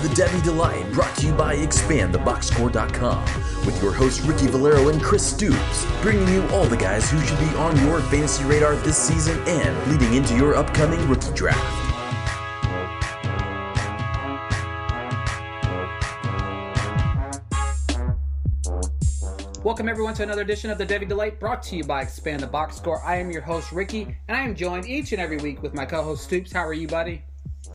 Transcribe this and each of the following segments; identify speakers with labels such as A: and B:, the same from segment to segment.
A: to the Devy Delight, brought to you by ExpandTheBoxScore.com, with your hosts Ricky Valero and Chris Stoops, bringing you all the guys who should be on your fantasy radar this season and leading into your upcoming rookie draft.
B: Welcome everyone to another edition of the Devy Delight brought to you by Expand the Box Score. I am your host Ricky, and I am joined each and every week with my co-host Stoops. How are you, buddy?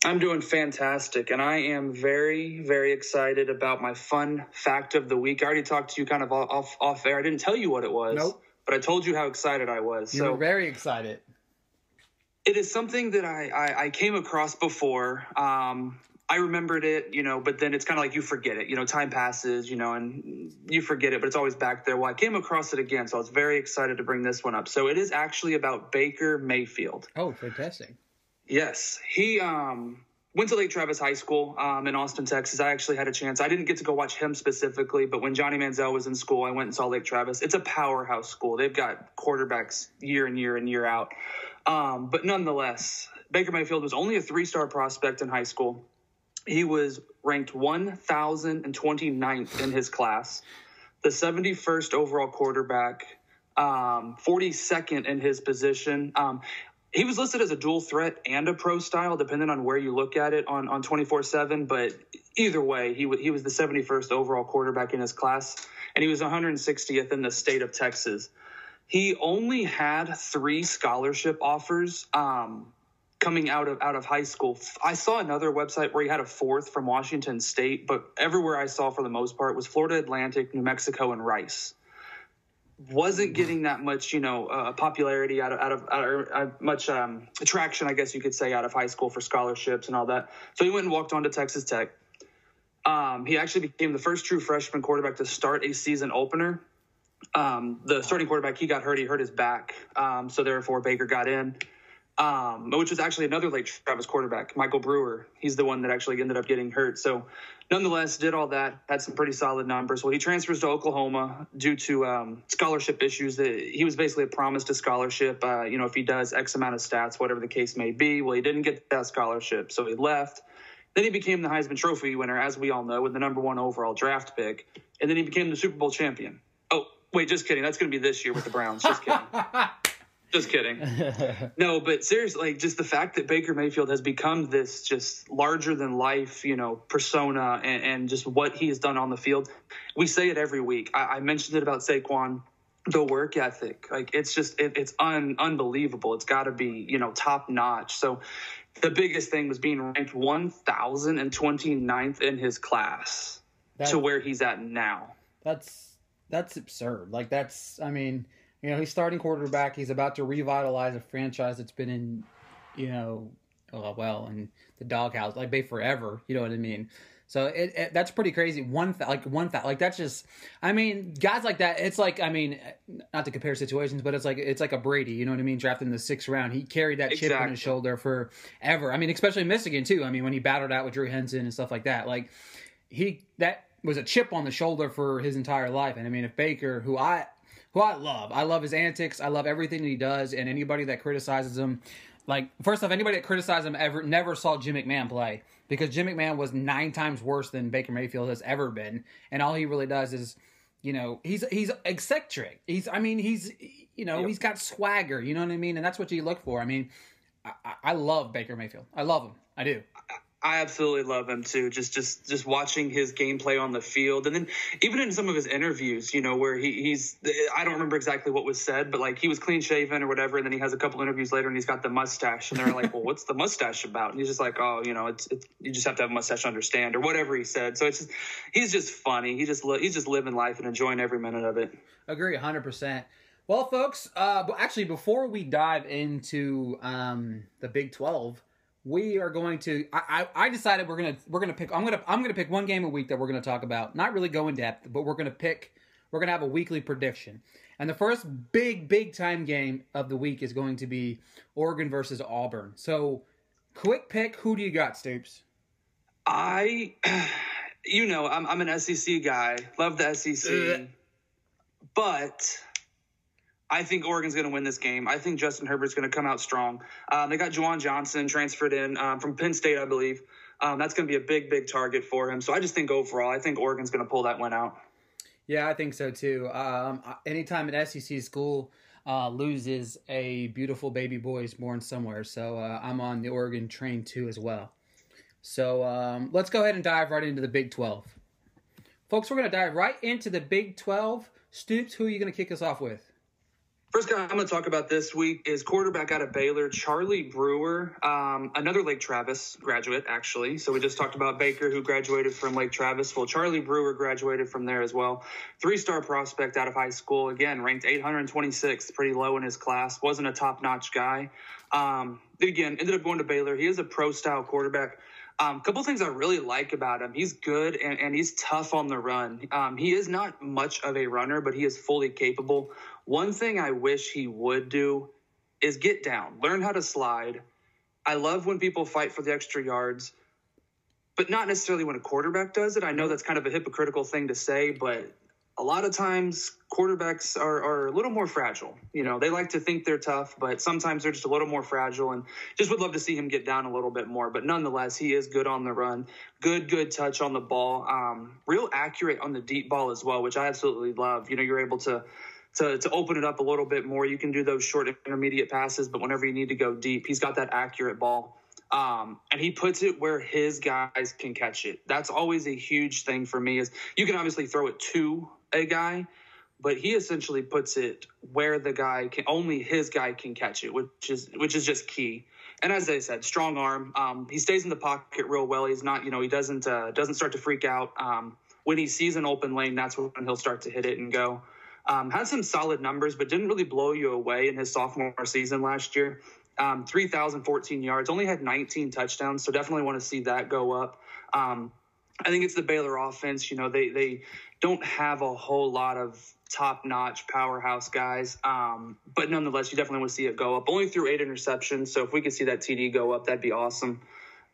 C: I'm doing fantastic, and I am very, very excited about my fun fact of the week. I already talked to you kind of off off air. I didn't tell you what it was,
B: Nope.
C: but I told you how excited I was.
B: You
C: so
B: were very excited.
C: it is something that I, I, I came across before. Um, I remembered it, you know, but then it's kind of like you forget it. You know, time passes, you know, and you forget it, but it's always back there. Well, I came across it again, so I was very excited to bring this one up. So it is actually about Baker Mayfield.
B: Oh, fantastic!
C: Yes, he um, went to Lake Travis High School um, in Austin, Texas. I actually had a chance. I didn't get to go watch him specifically, but when Johnny Manziel was in school, I went and saw Lake Travis. It's a powerhouse school. They've got quarterbacks year in year and year out. Um, but nonetheless, Baker Mayfield was only a three-star prospect in high school. He was ranked 1,029th in his class, the 71st overall quarterback, um, 42nd in his position. Um, he was listed as a dual threat and a pro style, depending on where you look at it on on 24 seven. But either way, he w- he was the 71st overall quarterback in his class, and he was 160th in the state of Texas. He only had three scholarship offers. Um, coming out of out of high school. I saw another website where he had a fourth from Washington State, but everywhere I saw for the most part was Florida Atlantic, New Mexico, and Rice. Wasn't getting that much, you know, uh, popularity out of out of, out of uh, much um, attraction, I guess you could say, out of high school for scholarships and all that. So he went and walked on to Texas Tech. Um, he actually became the first true freshman quarterback to start a season opener. Um, the starting quarterback he got hurt, he hurt his back, um, so therefore Baker got in um, which was actually another Lake Travis quarterback, Michael Brewer. He's the one that actually ended up getting hurt. So, nonetheless, did all that, had some pretty solid numbers. Well, he transfers to Oklahoma due to um, scholarship issues. That he was basically a promised a scholarship. Uh, you know, if he does X amount of stats, whatever the case may be. Well, he didn't get that scholarship, so he left. Then he became the Heisman Trophy winner, as we all know, with the number one overall draft pick, and then he became the Super Bowl champion. Oh, wait, just kidding. That's going to be this year with the Browns. Just kidding. Just kidding. no, but seriously, like just the fact that Baker Mayfield has become this just larger than life, you know, persona and, and just what he has done on the field. We say it every week. I, I mentioned it about Saquon, the work ethic. Like it's just it, it's un, unbelievable. It's got to be you know top notch. So the biggest thing was being ranked 1,029th in his class
B: That-
C: to where he's at now.
B: That's that's absurd. Like that's, I mean, you know, he's starting quarterback. He's about to revitalize a franchise that's been in, you know, uh, well, in the doghouse like they forever. You know what I mean? So it, it that's pretty crazy. One th- like one th- like that's just. I mean, guys like that. It's like I mean, not to compare situations, but it's like it's like a Brady. You know what I mean? Drafted in the sixth round, he carried that chip on his
C: Exactly.
B: shoulder forever. I mean, especially in Michigan too. I mean, when he battled out with Drew Henson and stuff like that, like he that was a chip on the shoulder for his entire life. And I mean, if Baker, who I who I love, I love his antics, I love everything that he does, and anybody that criticizes him, like first off, anybody that criticizes him ever never saw Jim McMahon play because Jim McMahon was nine times worse than Baker Mayfield has ever been, and all he really does is. You know, he's he's eccentric. He's I mean, he's you know,
C: Yep.
B: he's got swagger, you know what I mean? And that's what you look for. I mean, I- I love Baker Mayfield. I love him. I do.
C: I absolutely love him too. Just just just watching his gameplay on the field, and then even in some of his interviews, you know, where he, he's I don't remember exactly what was said, but like he was clean shaven or whatever, and then he has a couple interviews later, and he's got the mustache, and they're like, "Well, what's the mustache about?" And he's just like, "Oh, you know, it's, it's you just have to have a mustache to understand," or whatever he said. So it's just he's just funny. He just he's just living life and enjoying every minute of it.
B: Agree, hundred percent. Well, folks, uh, actually, before we dive into um, the Big Twelve, we are going to. I, I, I decided we're gonna we're gonna pick. I'm gonna I'm gonna pick one game a week that we're gonna talk about. Not really go in depth, but we're gonna pick. We're gonna have a weekly prediction, and the first big big time game of the week is going to be Oregon versus Auburn. So, quick pick. Who do you got, Stoops?
C: I, you know, I'm I'm an SEC guy. Love the SEC,
B: Ugh.
C: but I think Oregon's going to win this game. I think Justin Herbert's going to come out strong. Um, they got Juwan Johnson transferred in um, from Penn State, I believe. Um, that's going to be a big, big target for him. So I just think overall, I think Oregon's going to pull that one out.
B: Yeah, I think so too. Um, anytime an SEC school uh, loses a beautiful baby boy is born somewhere, so uh, I'm on the Oregon train too as well. So um, let's go ahead and dive right into the Big 12. Folks, we're going to dive right into the Big 12. Stoops, who are you going to kick us off with?
C: First guy I'm going to talk about this week is quarterback out of Baylor, Charlie Brewer, um, another Lake Travis graduate, actually. So we just talked about Baker, who graduated from Lake Travis. Well, Charlie Brewer graduated from there as well. Three star prospect out of high school. Again, ranked 826, pretty low in his class. Wasn't a top notch guy. Um, again, ended up going to Baylor. He is a pro style quarterback. A um, couple things I really like about him. He's good and, and he's tough on the run. Um, he is not much of a runner, but he is fully capable. One thing I wish he would do is get down, learn how to slide. I love when people fight for the extra yards, but not necessarily when a quarterback does it. I know that's kind of a hypocritical thing to say, but a lot of times quarterbacks are, are a little more fragile. You know, they like to think they're tough, but sometimes they're just a little more fragile and just would love to see him get down a little bit more. But nonetheless, he is good on the run, good, good touch on the ball, um, real accurate on the deep ball as well, which I absolutely love. You know, you're able to to, to open it up a little bit more. You can do those short intermediate passes, but whenever you need to go deep, he's got that accurate ball. Um, and he puts it where his guys can catch it. That's always a huge thing for me. Is you can obviously throw it to a guy, but he essentially puts it where the guy can only his guy can catch it, which is which is just key. And as I said, strong arm. Um, he stays in the pocket real well. He's not, you know, he doesn't uh, doesn't start to freak out. Um, when he sees an open lane, that's when he'll start to hit it and go. Um, had some solid numbers, but didn't really blow you away in his sophomore season last year. Um, 3,014 yards, only had 19 touchdowns, so definitely want to see that go up. Um, I think it's the Baylor offense. You know, they they don't have a whole lot of top notch powerhouse guys, um, but nonetheless, you definitely want to see it go up. Only threw eight interceptions, so if we could see that TD go up, that'd be awesome.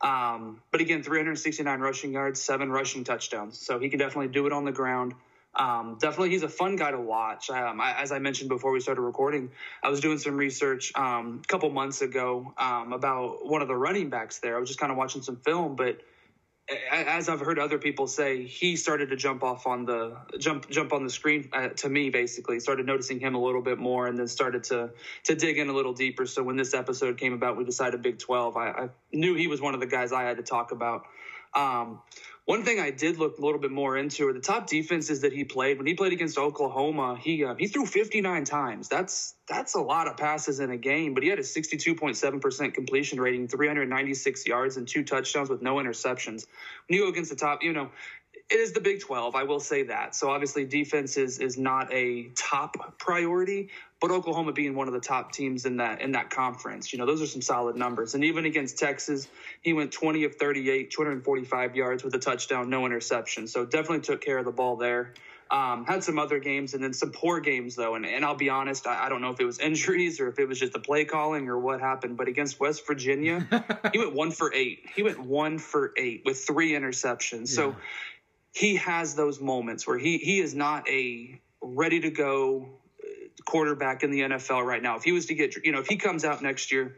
C: Um, but again, 369 rushing yards, seven rushing touchdowns, so he can definitely do it on the ground. Um, definitely, he's a fun guy to watch. Um, I, as I mentioned before we started recording, I was doing some research um, a couple months ago um, about one of the running backs there. I was just kind of watching some film, but as I've heard other people say, he started to jump off on the jump jump on the screen uh, to me. Basically, started noticing him a little bit more, and then started to to dig in a little deeper. So when this episode came about, we decided Big Twelve. I, I knew he was one of the guys I had to talk about. Um, one thing I did look a little bit more into are the top defenses that he played. When he played against Oklahoma, he uh, he threw 59 times. That's that's a lot of passes in a game, but he had a 62.7% completion rating, 396 yards, and two touchdowns with no interceptions. When you go against the top, you know, it is the Big 12. I will say that. So obviously, defense is is not a top priority, but Oklahoma being one of the top teams in that in that conference, you know, those are some solid numbers. And even against Texas, he went 20 of 38, 245 yards with a touchdown, no interception. So definitely took care of the ball there. Um, had some other games and then some poor games though, and, and I'll be honest, I, I, don't know if it was injuries or if it was just the play calling or what happened. But against West Virginia, he went one for eight. He went one for eight with three interceptions. Yeah. So he has those moments where he he is not a ready to go quarterback in the NFL right now. If he was to get, you know, if he comes out next year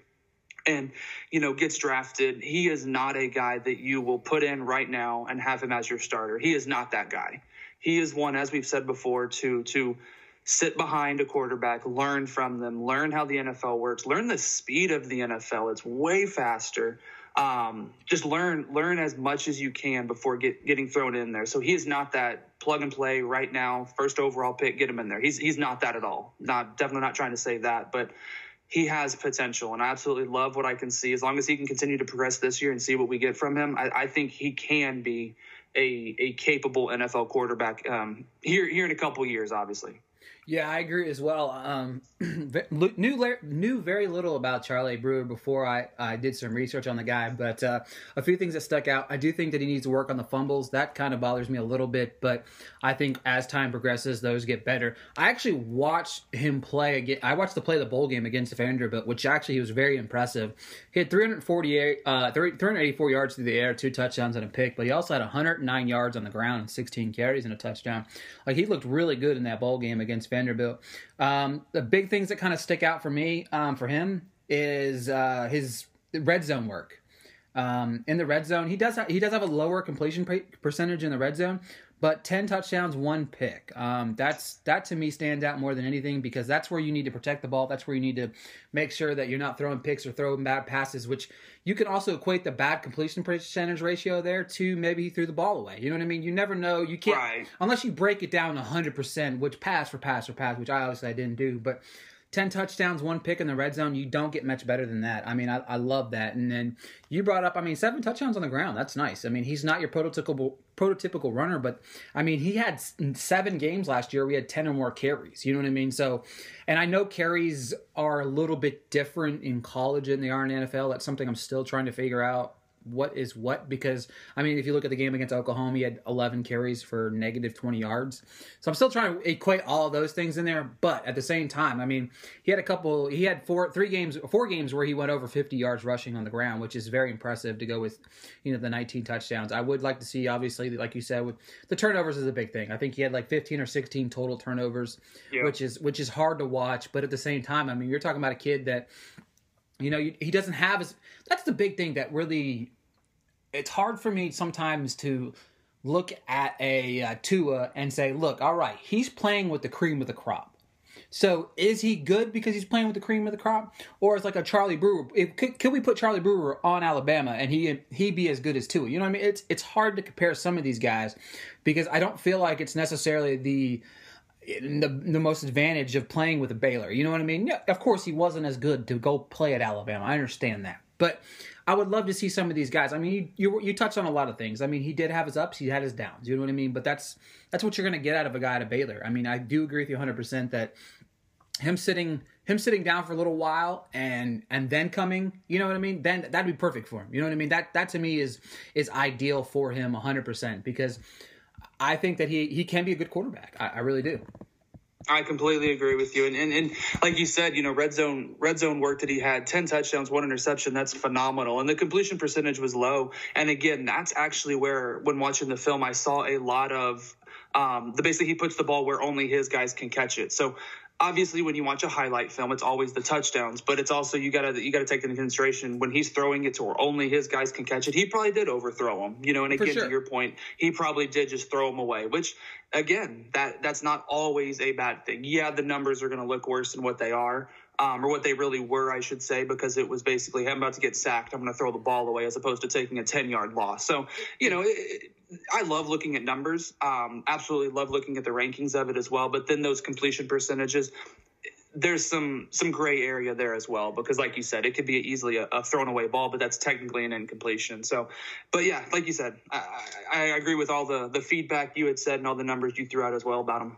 C: and you know gets drafted, he is not a guy that you will put in right now and have him as your starter. He is not that guy. He is one, as we've said before, to to sit behind a quarterback, learn from them, learn how the NFL works, learn the speed of the NFL. It's way faster um, just learn learn as much as you can before get, getting thrown in there. So he is not that plug and play right now, first overall pick, get him in there. He's he's not that at all. Not definitely not trying to say that, but he has potential, and I absolutely love what I can see. As long as he can continue to progress this year and see what we get from him, I, I think he can be a a capable NFL quarterback um, here here in a couple years, obviously.
B: Yeah, I agree as well. Um, knew knew very little about Charlie Brewer before I, I did some research on the guy, but uh, a few things that stuck out. I do think that he needs to work on the fumbles. That kind of bothers me a little bit, but I think as time progresses, those get better. I actually watched him play again. I watched the play the bowl game against Vanderbilt, which actually he was very impressive. He had 348, uh, 384 yards through the air, two touchdowns and a pick, but he also had 109 yards on the ground and 16 carries and a touchdown. Like he looked really good in that bowl game against Vanderbilt. Um, the big things that kind of stick out for me um, for him is uh, his red zone work. um, in the red zone. He does ha- he does have a lower completion percentage in the red zone, but 10 touchdowns, one pick. Um, that's that to me stands out more than anything because that's where you need to protect the ball. That's where you need to make sure that you're not throwing picks or throwing bad passes, which you can also equate the bad completion percentage ratio there to maybe he threw the ball away. You know what I mean? You never know. You can't
C: right.
B: unless you break it down 100%, which pass for pass for pass, which I obviously I didn't do, but 10 touchdowns, one pick in the red zone. You don't get much better than that. I mean, I, I love that. And then you brought up, I mean, seven touchdowns on the ground. That's nice. I mean, he's not your prototypical prototypical runner, but I mean, he had seven games last year. We had 10 or more carries. You know what I mean? So, and I know carries are a little bit different in college than they are in the NFL. That's something I'm still trying to figure out what is what because I mean if you look at the game against Oklahoma he had 11 carries for negative 20 yards. So I'm still trying to equate all of those things in there but at the same time I mean he had a couple he had four three games four games where he went over 50 yards rushing on the ground which is very impressive to go with you know the 19 touchdowns. I would like to see obviously like you said with the turnovers is a big thing. I think he had like 15 or 16 total turnovers yeah. which is which is hard to watch but at the same time I mean you're talking about a kid that you know, he doesn't have his. That's the big thing that really. It's hard for me sometimes to look at a uh, Tua and say, "Look, all right, he's playing with the cream of the crop." So is he good because he's playing with the cream of the crop, or is like a Charlie Brewer? If, could, could we put Charlie Brewer on Alabama and he he be as good as Tua? You know what I mean? It's it's hard to compare some of these guys because I don't feel like it's necessarily the the the most advantage of playing with a Baylor. You know what I mean? Yeah, of course he wasn't as good to go play at Alabama. I understand that, but I would love to see some of these guys. I mean, you, you you touched on a lot of things. I mean, he did have his ups, he had his downs. You know what I mean? But that's that's what you're going to get out of a guy at a Baylor. I mean, I do agree with you 100 percent that him sitting him sitting down for a little while and and then coming you know what i mean then that'd be perfect for him you know what i mean that that to me is is ideal for him 100% because I think that he he can be a good quarterback. I, I really do.
C: I completely agree with you. And, and and like you said, you know, red zone red zone work that he had, 10 touchdowns, one interception, that's phenomenal. And the completion percentage was low. And again, that's actually where when watching the film I saw a lot of um, the basically he puts the ball where only his guys can catch it. So obviously when you watch a highlight film it's always the touchdowns but it's also you gotta you gotta take into consideration when he's throwing it to where only his guys can catch it he probably did overthrow him you know and again sure. to your point he probably did just throw him away which again that that's not always a bad thing yeah the numbers are going to look worse than what they are um, or what they really were, I should say, because it was basically, I'm about to get sacked. I'm going to throw the ball away as opposed to taking a 10 yard loss. So, you know, it, I love looking at numbers. Um, absolutely love looking at the rankings of it as well. But then those completion percentages, there's some some gray area there as well because, like you said, it could be easily a, a thrown away ball, but that's technically an incompletion. So, but yeah, like you said, I, I, I agree with all the the feedback you had said and all the numbers you threw out as well about him.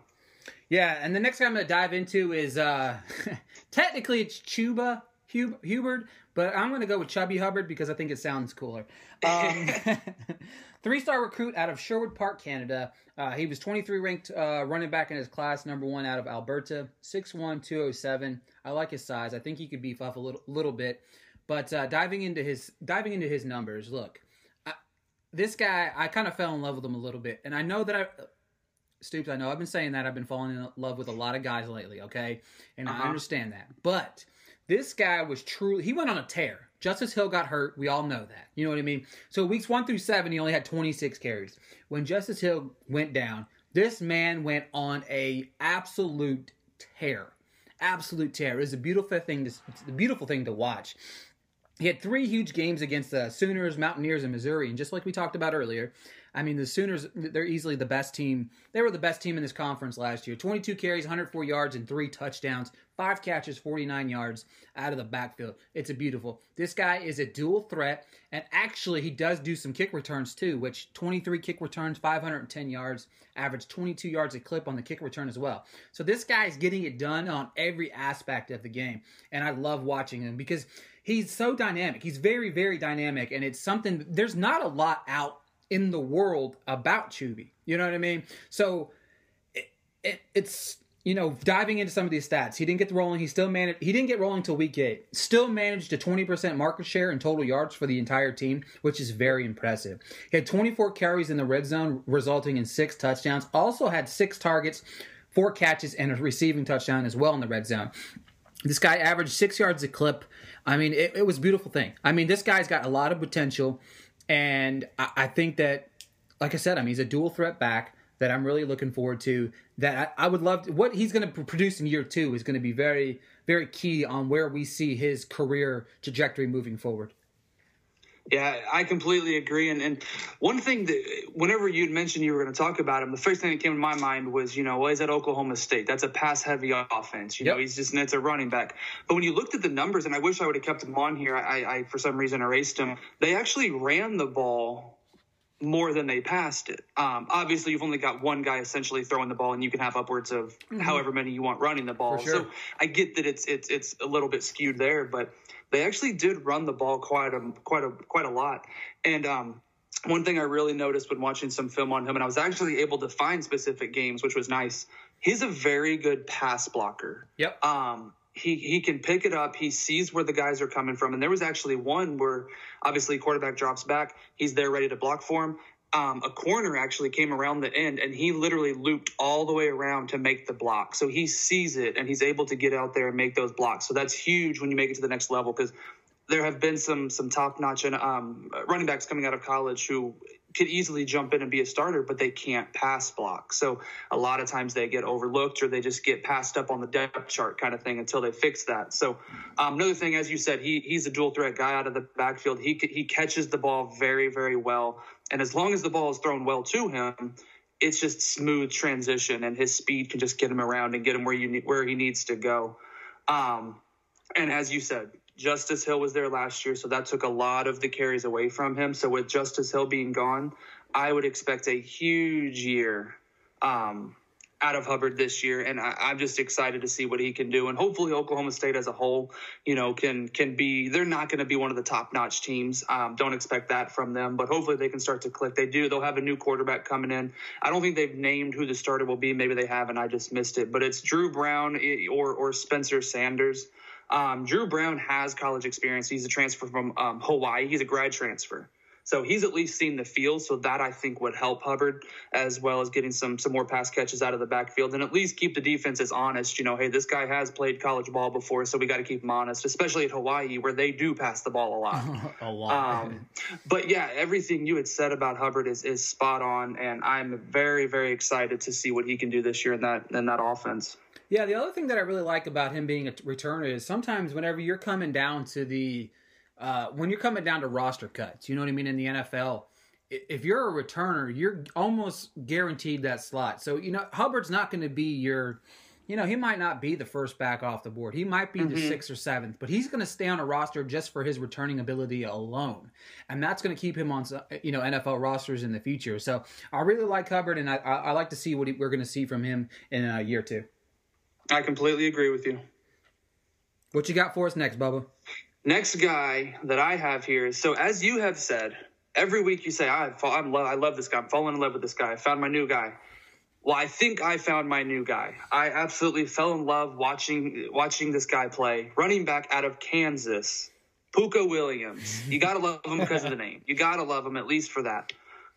B: Yeah, and the next guy I'm going to dive into is uh, technically it's Chuba Hub- Hubbard, but I'm going to go with Chubby Hubbard because I think it sounds cooler. Um, Three star recruit out of Sherwood Park, Canada. Uh, he was 23 ranked uh, running back in his class, number one out of Alberta, 6'1, 207. I like his size. I think he could beef up a little, little bit. But uh, diving into his diving into his numbers, look, I, this guy, I kind of fell in love with him a little bit, and I know that I. Stoops, I know I've been saying that. I've been falling in love with a lot of guys lately, okay? And uh-huh. I understand that. But this guy was truly, he went on a tear. Justice Hill got hurt. We all know that. You know what I mean? So weeks one through seven, he only had 26 carries. When Justice Hill went down, this man went on a absolute tear. Absolute tear. It's a beautiful thing to, a beautiful thing to watch. He had three huge games against the Sooners, Mountaineers, and Missouri. And just like we talked about earlier, I mean, the Sooners, they're easily the best team. They were the best team in this conference last year. 22 carries, 104 yards, and three touchdowns. Five catches, 49 yards out of the backfield. It's a beautiful. This guy is a dual threat, and actually, he does do some kick returns too, which 23 kick returns, 510 yards, average 22 yards a clip on the kick return as well. So this guy is getting it done on every aspect of the game, and I love watching him because he's so dynamic. He's very, very dynamic, and it's something. There's not a lot out in the world about Chuby. You know what I mean? So it, it, it's you know diving into some of these stats. He didn't get the rolling. He still managed. He didn't get rolling until week eight. Still managed a twenty percent market share in total yards for the entire team, which is very impressive. He had twenty four carries in the red zone, resulting in six touchdowns. Also had six targets, four catches, and a receiving touchdown as well in the red zone. This guy averaged six yards a clip. I mean, it, it was beautiful thing. I mean, this guy's got a lot of potential, and I, I think that, like I said, I mean, he's a dual threat back that I'm really looking forward to. That I, I would love to, what he's going to produce in year two is going to be very, very key on where we see his career trajectory moving forward.
C: Yeah, I completely agree. And, and one thing that, whenever you'd mentioned you were going to talk about him, the first thing that came to my mind was, you know, well, he's at Oklahoma State. That's a pass heavy offense. You yep. know, he's just, it's a running back. But when you looked at the numbers, and I wish I would have kept him on here, I, I for some reason erased him. They actually ran the ball more than they passed it. Um, obviously, you've only got one guy essentially throwing the ball, and you can have upwards of mm-hmm. however many you want running the ball. Sure. So I get that it's it's it's a little bit skewed there, but they actually did run the ball quite a quite a quite a lot. And um, one thing I really noticed when watching some film on him, and I was actually able to find specific games, which was nice. He's a very good pass blocker.
B: Yep.
C: Um, he he can pick it up. He sees where the guys are coming from, and there was actually one where obviously quarterback drops back. He's there ready to block for him, um, a corner actually came around the end and he literally looped all the way around to make the block. So he sees it and he's able to get out there and make those blocks. So that's huge when you make it to the next level because there have been some some top notch and um, running backs coming out of college who could easily jump in and be a starter, but they can't pass block. So a lot of times they get overlooked or they just get passed up on the depth chart kind of thing until they fix that. So um, another thing, as you said, he he's a dual threat guy out of the backfield. He he catches the ball very very well, and as long as the ball is thrown well to him. It's just smooth transition, and his speed can just get him around and get him where you need, where he needs to go. Um, and as you said, Justice Hill was there last year, so that took a lot of the carries away from him. So with Justice Hill being gone, I would expect a huge year um, out of Hubbard this year, and I, am just excited to see what he can do. And hopefully, Oklahoma State as a whole, you know, can can be. They're not going to be one of the top notch teams. Um, don't expect that from them, but hopefully they can start to click. They do. They'll have a new quarterback coming in. I don't think they've named who the starter will be. Maybe they have, and I just missed it. But it's Dru Brown eh, or or Spencer Sanders. Um, Dru Brown has college experience. He's a transfer from um, Hawaii. He's a grad transfer. So he's at least seen the field. So that I think would help Hubbard as well as getting some some more pass catches out of the backfield and at least keep the defenses honest. You know, hey, this guy has played college ball before, so we got to keep him honest, especially at Hawaii where they do pass the ball a lot.
B: a lot. Um,
C: but yeah, everything you had said about Hubbard is is spot on, and I'm very very excited to see what he can do this year in that in that offense.
B: Yeah, the other thing that I really like about him being a returner is sometimes whenever you're coming down to the uh, when you're coming down to roster cuts, you know what I mean in the NFL. If you're a returner, you're almost guaranteed that slot. So you know Hubbard's not going to be your, you know, he might not be the first back off the board. He might be mm-hmm. the sixth or seventh, but he's going to stay on a roster just for his returning ability alone, and that's going to keep him on, you know, NFL rosters in the future. So I really like Hubbard, and I, I like to see what we're going to see from him in a year two.
C: I completely agree with you.
B: What you got for us next, Bubba?
C: Next guy that I have here. so as you have said, every week you say, I, I'm, I love this guy. I'm falling in love with this guy. I found my new guy. Well, I think I found my new guy. I absolutely fell in love watching watching this guy play. Running back out of Kansas, Pooka Williams. You gotta love him because of the name. You gotta love him at least for that.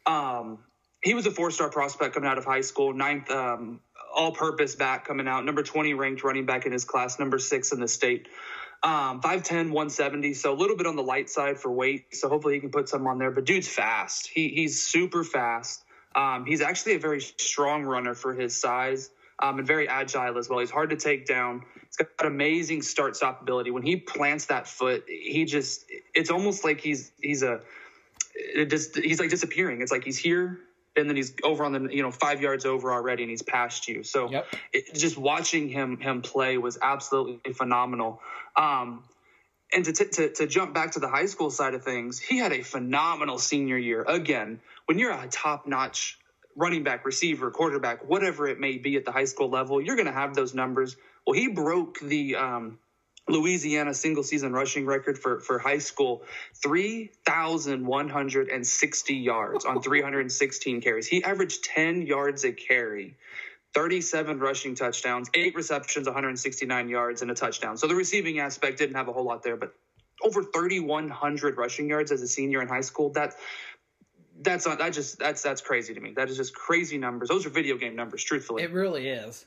C: Um, he was a four star prospect coming out of high school, ninth um, all purpose back coming out, number 20 ranked running back in his class, number six in the state. Um, 5'10, 170, so a little bit on the light side for weight. So hopefully he can put some on there. But dude's fast. He, he's super fast. Um, he's actually a very strong runner for his size um, and very agile as well. He's hard to take down. He's got amazing start stop ability. When he plants that foot, he just, it's almost like he's, he's a, it just, he's like disappearing. It's like he's here and then he's over on the you know five yards over already and he's past you. So yep. it, just watching him him play was absolutely phenomenal. Um, and to, to, to jump back to the high school side of things he had a phenomenal senior year. Again when you're a top notch running back receiver quarterback whatever it may be at the high school level you're going to have those numbers. Well he broke the um, Louisiana single season rushing record for, for high school 3,160 yards on 316 carries. He averaged 10 yards a carry, 37 rushing touchdowns, eight receptions, 169 yards, and a touchdown. So the receiving aspect didn't have a whole lot there, but over 3,100 rushing yards as a senior in high school. That that's not that just that's that's crazy to me. That is just crazy numbers. Those are video game numbers, truthfully.
B: It really is.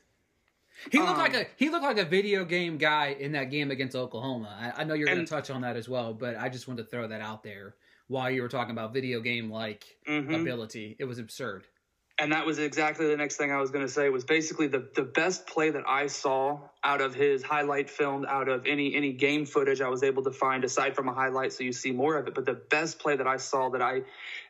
B: He looked
C: Um,
B: like a he looked like a video game guy in that game against Oklahoma. I, I know you're going to touch on that as well, but I just wanted to throw that out there while you were talking about video game like
C: Mhm.
B: ability. It was absurd.
C: and that was exactly the next thing I was going to say was basically the the best play that I saw out of his highlight film out of any any game footage I was able to find aside from a highlight so you see more of it but the best play that I saw that I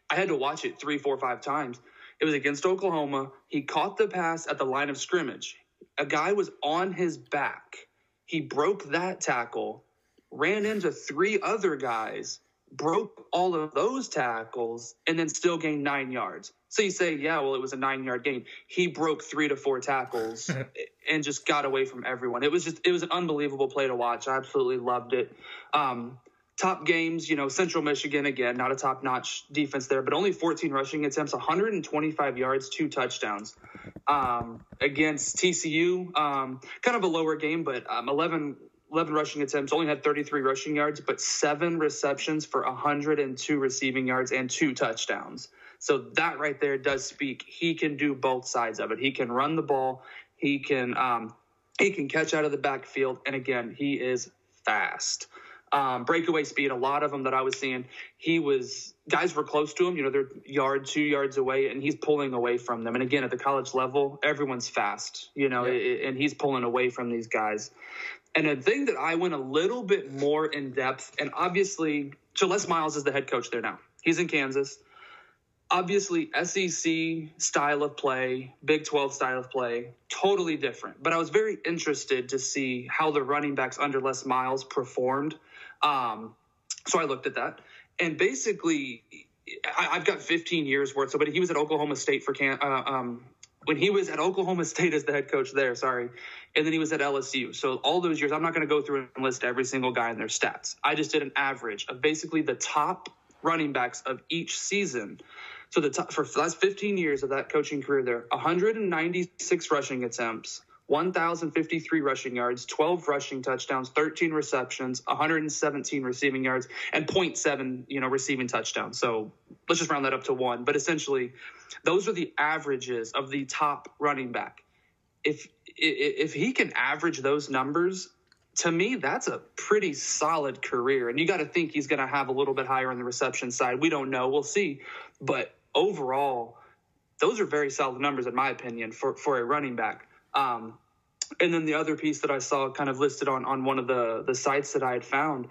C: I had to watch it three four five times it was against Oklahoma he caught the pass at the line of scrimmage a guy was on his back he broke that tackle ran into three other guys broke all of those tackles and then still gained nine yards. So you say, yeah, well, it was a nine yard gain. He broke three to four tackles and just got away from everyone. It was just, it was an unbelievable play to watch. I absolutely loved it. Um, top games, you know, Central Michigan, again, not a top notch defense there, but only 14 rushing attempts, 125 yards, two touchdowns. Um, against TCU, um, kind of a lower game, but um, 11 11 rushing attempts, only had 33 rushing yards, but seven receptions for 102 receiving yards and two touchdowns. So that right there does speak. He can do both sides of it. He can run the ball. He can um, he can catch out of the backfield, and again, he is fast. Um, breakaway speed, a lot of them that I was seeing, he was guys were close to him. You know, they're yard, two yards away, and he's pulling away from them. And again, at the college level, everyone's fast. You know,
B: Yeah.
C: and he's pulling away from these guys. And a thing that I went a little bit more in depth, and obviously, so Les Miles is the head coach there now. He's in Kansas. Obviously, SEC style of play, Big 12 style of play, totally different. But I was very interested to see how the running backs under Les Miles performed. Um, so I looked at that. And basically, I, I've got 15 years worth. So, but he was at Oklahoma State for Can. Uh, um, when he was at Oklahoma State as the head coach there, sorry, and then he was at LSU. So all those years, I'm not going to go through and list every single guy in their stats. I just did an average of basically the top running backs of each season. So the top, for the last 15 years of that coaching career there, 196 rushing attempts, 1,053 rushing yards, 12 rushing touchdowns, 13 receptions, 117 receiving yards, and 0.7, you know, receiving touchdowns. So let's just round that up to one. But essentially, those are the averages of the top running back. If if he can average those numbers, to me, that's a pretty solid career. And you got to think he's going to have a little bit higher on the reception side. We don't know. We'll see. But overall, those are very solid numbers, in my opinion, for, for a running back. Um, and then the other piece that I saw kind of listed on, on one of the, the sites that I had found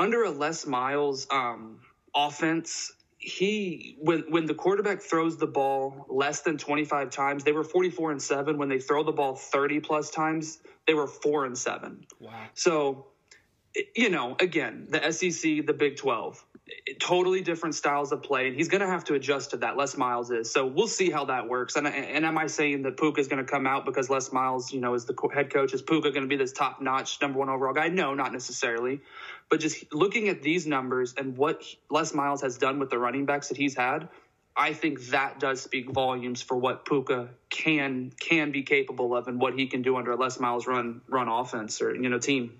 C: under a Les Miles um, offense, he when when the quarterback throws the ball less than 25 times, they were 44 and 7. When they throw the ball 30 plus times, they were 4 and 7.
B: Wow.
C: So, you know, again, the SEC, the Big 12, totally different styles of play, and he's going to have to adjust to that. Les Miles is. So we'll see how that works. And, and am I saying that Pooka is going to come out because Les Miles, you know, is the head coach? Is Pooka going to be this top notch number one overall guy? No, not necessarily. But just looking at these numbers and what Les Miles has done with the running backs that he's had, I think that does speak volumes for what Puka can can be capable of and what he can do under a Les Miles run run offense or you know team.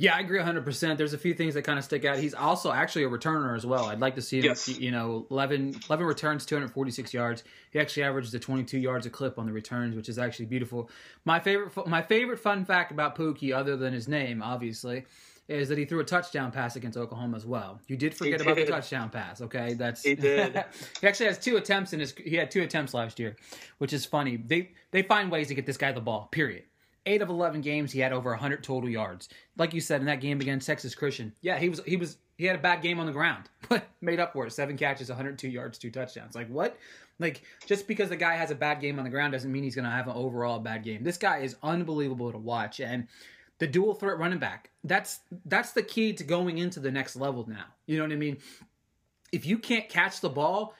B: Yeah, I agree 100%. There's a few things that kind of stick out. He's also actually a returner as well. I'd like to see him,
C: Yes.
B: you know, 11, 11 returns, 246 yards. He actually averaged a 22 yards a clip on the returns, which is actually beautiful. My favorite my favorite fun fact about Pookie, other than his name, obviously, is that he threw a touchdown pass against Oklahoma as well. You did forget about the touchdown pass, okay? That's
C: He did.
B: he actually has two attempts in his he had two attempts last year, which is funny. They they find ways to get this guy the ball. Period. Eight of eleven games, he had over hundred total yards. Like you said in that game against Texas Christian, yeah, he was he was he had a bad game on the ground, but made up for it. Seven catches, 102 yards, two touchdowns. Like what? Like just because the guy has a bad game on the ground doesn't mean he's going to have an overall bad game. This guy is unbelievable to watch, and the dual threat running back. That's that's the key to going into the next level now. You know what I mean? If you can't catch the ball,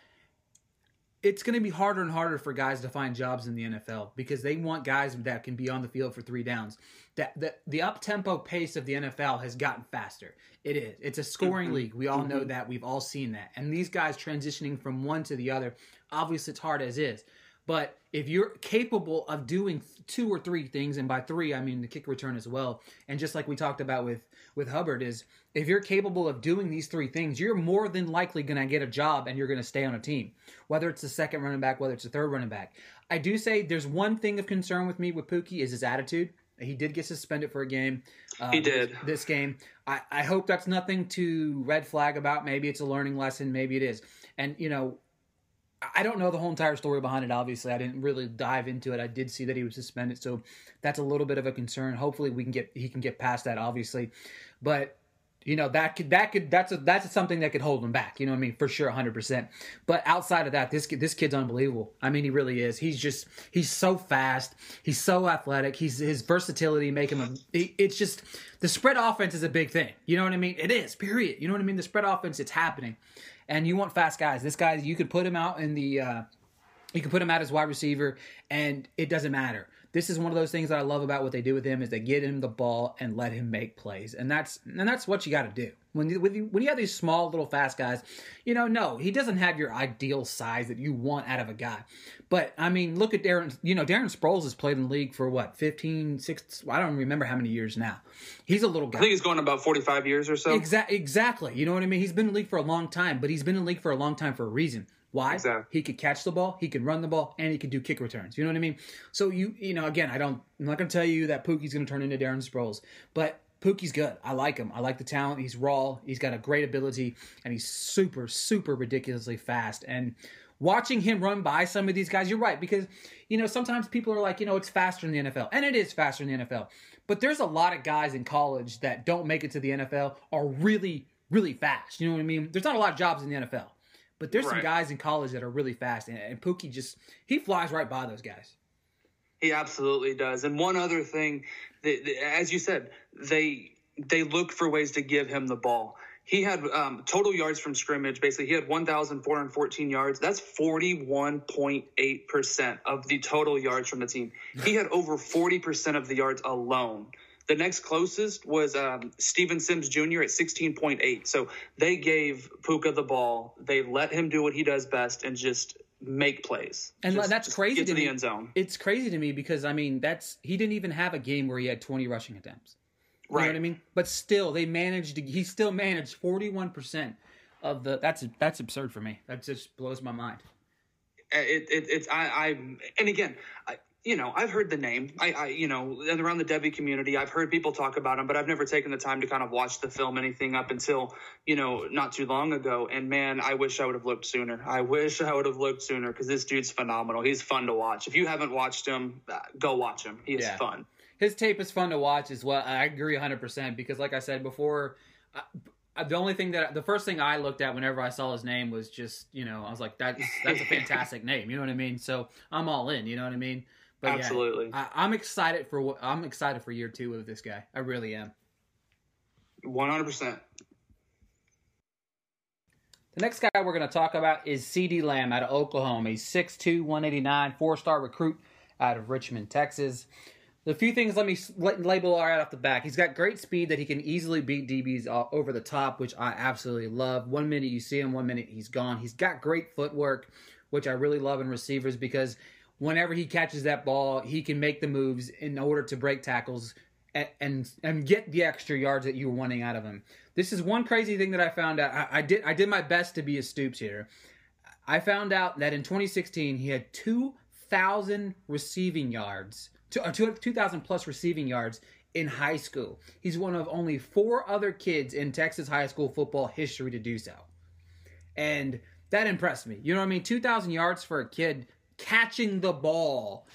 B: it's going to be harder and harder for guys to find jobs in the NFL because they want guys that can be on the field for three downs. That the, the up tempo pace of the NFL has gotten faster. It is. It's a scoring mm-hmm. league. We all know mm-hmm. that. We've all seen that. And these guys transitioning from one to the other, obviously it's hard as is. But if you're capable of doing two or three things, and by three I mean the kick return as well, and just like we talked about with with Hubbard, is if you're capable of doing these three things, you're more than likely going to get a job and you're going to stay on a team. Whether it's the second running back, whether it's the third running back, I do say there's one thing of concern with me with Pookie is his attitude. He did get suspended for a game. Uh,
C: He did.
B: this, this game. I, I hope that's nothing to red flag about. Maybe it's a learning lesson. Maybe it is. And you know, I don't know the whole entire story behind it. Obviously, I didn't really dive into it. I did see that he was suspended, so that's a little bit of a concern. Hopefully, we can get he can get past that. Obviously, but you know that could that could that's a that's something that could hold him back. You know what I mean? For sure, hundred percent. But outside of that, this this kid's unbelievable. I mean, he really is. He's just he's so fast. He's so athletic. He's his versatility make him. A, it's just the spread offense is a big thing. You know what I mean? It is. Period. You know what I mean? The spread offense, it's happening, and you want fast guys. This guy, you could put him out in the. Uh, you can put him out as wide receiver, and it doesn't matter. This is one of those things that I love about what they do with him is they get him the ball and let him make plays, and that's and that's what you got to do when you, when you when you have these small little fast guys. You know, no, he doesn't have your ideal size that you want out of a guy, but I mean, look at Darren. You know, Darren Sproles has played in the league for what 15, 16, I don't remember how many years now. He's a little guy.
C: I think he's going about 45 years or so.
B: Exactly. Exactly. You know what I mean? He's been in the league for a long time, but he's been in the league for a long time for a reason. Why?
C: Exactly.
B: He could catch the ball, he could run the ball, and he could do kick returns. You know what I mean? So you, you know, again, I don't, I'm not going to tell you that Pookie's going to turn into Darren Sproles, but Pookie's good. I like him. I like the talent. He's raw. He's got a great ability, and he's super, super ridiculously fast. And watching him run by some of these guys, you're right because you know sometimes people are like, you know, it's faster in the NFL, and it is faster in the NFL. But there's a lot of guys in college that don't make it to the NFL are really, really fast. You know what I mean? There's not a lot of jobs in the NFL, but there's some guys in college that are really fast, and, and Pookie just he flies right by those guys.
C: He absolutely does. And one other thing, that, as you said, they they look for ways to give him the ball. He had um, total yards from scrimmage. Basically, he had 1,414 yards. That's 41.8 percent of the total yards from the team. He had over 40 percent of the yards alone. The next closest was um, Steven Sims Jr. at 16.8. So they gave Pooka the ball. They let him do what he does best and just make plays.
B: And
C: Just-
B: that's crazy to
C: to the
B: me.
C: end zone.
B: It's crazy to me because I mean that's he didn't even have a game where he had 20 rushing attempts. You know
C: Right.
B: what I mean? But still, they managed to. He still managed 41 percent of the. That's that's absurd for me. That just blows my mind.
C: it, it it's I, I and again I, you know i've heard the name I, I you know and around the devy community i've heard people talk about him but i've never taken the time to kind of watch the film anything up until you know not too long ago and man i wish i would have looked sooner i wish i would have looked sooner because this dude's phenomenal he's fun to watch if you haven't watched him uh, go watch him he is
B: Yeah.
C: fun
B: His tape is fun to watch as well. I agree 100 percent because, like I said before, I, the only thing that the first thing I looked at whenever I saw his name was just you know I was like that's that's a fantastic name. You know what I mean? So I'm all in. You know what I mean? But yeah,
C: Absolutely.
B: I, I'm excited for what I'm excited for year two of this guy. I really am.
C: 100%
B: The next guy we're going to talk about is CeeDee Lamb out of Oklahoma. He's 6'2", 189, four-star recruit out of Richmond, Texas. The few things let me label right off the back. He's got great speed that he can easily beat DBs over the top, which I absolutely love. One minute you see him, one minute he's gone. He's got great footwork, which I really love in receivers because whenever he catches that ball, he can make the moves in order to break tackles and and, and get the extra yards that you're wanting out of him. This is one crazy thing that I found out. I, I did I did my best to be a Stoops here. I found out that in 2016 he had 2,000 receiving yards, two- uh, 2,000 plus receiving yards in high school. He's one of only four other kids in Texas high school football history to do so. And that impressed me. You know what I mean? 2,000 yards for a kid catching the ball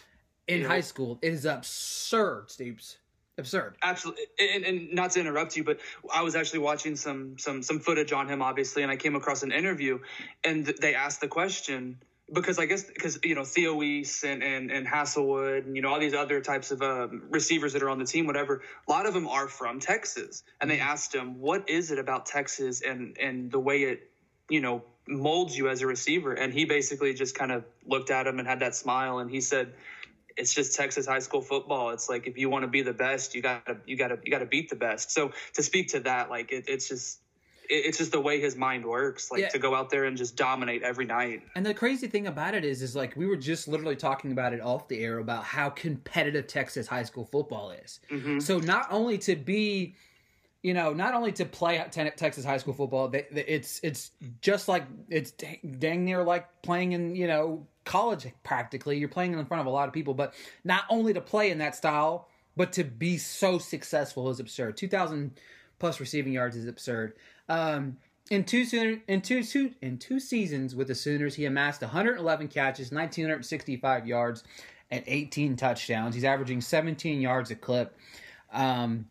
B: in
C: Yeah.
B: high school is absurd, Stoops. Absurd.
C: Absolutely, and, and not to interrupt you, but I was actually watching some some some footage on him, obviously, and I came across an interview, and they asked the question because I guess because you know Theo Wease and and and Haselwood, and you know all these other types of uh, receivers that are on the team, whatever. A lot of them are from Texas, and they asked him, "What is it about Texas and and the way it you know molds you as a receiver?" And he basically just kind of looked at him and had that smile, and he said it's just Texas high school football. It's like if you want to be the best, you gotta you gotta you gotta beat the best. So to speak to that, like it, it's just it, it's just the way his mind works. Like
B: Yeah.
C: to go out there and just dominate every night.
B: And the crazy thing about it is, is like we were just literally talking about it off the air about how competitive Texas high school football is. Mm-hmm. So not only to be, you know, not only to play Texas high school football, they, they, it's it's just like it's dang near like playing in you know college practically. You're playing in front of a lot of people, but not only to play in that style, but to be so successful is absurd. Two thousand plus receiving yards is absurd. Um, in two in two in two seasons with the Sooners, he amassed 111 catches, 1965 yards, and 18 touchdowns. He's averaging 17 yards a clip. Um,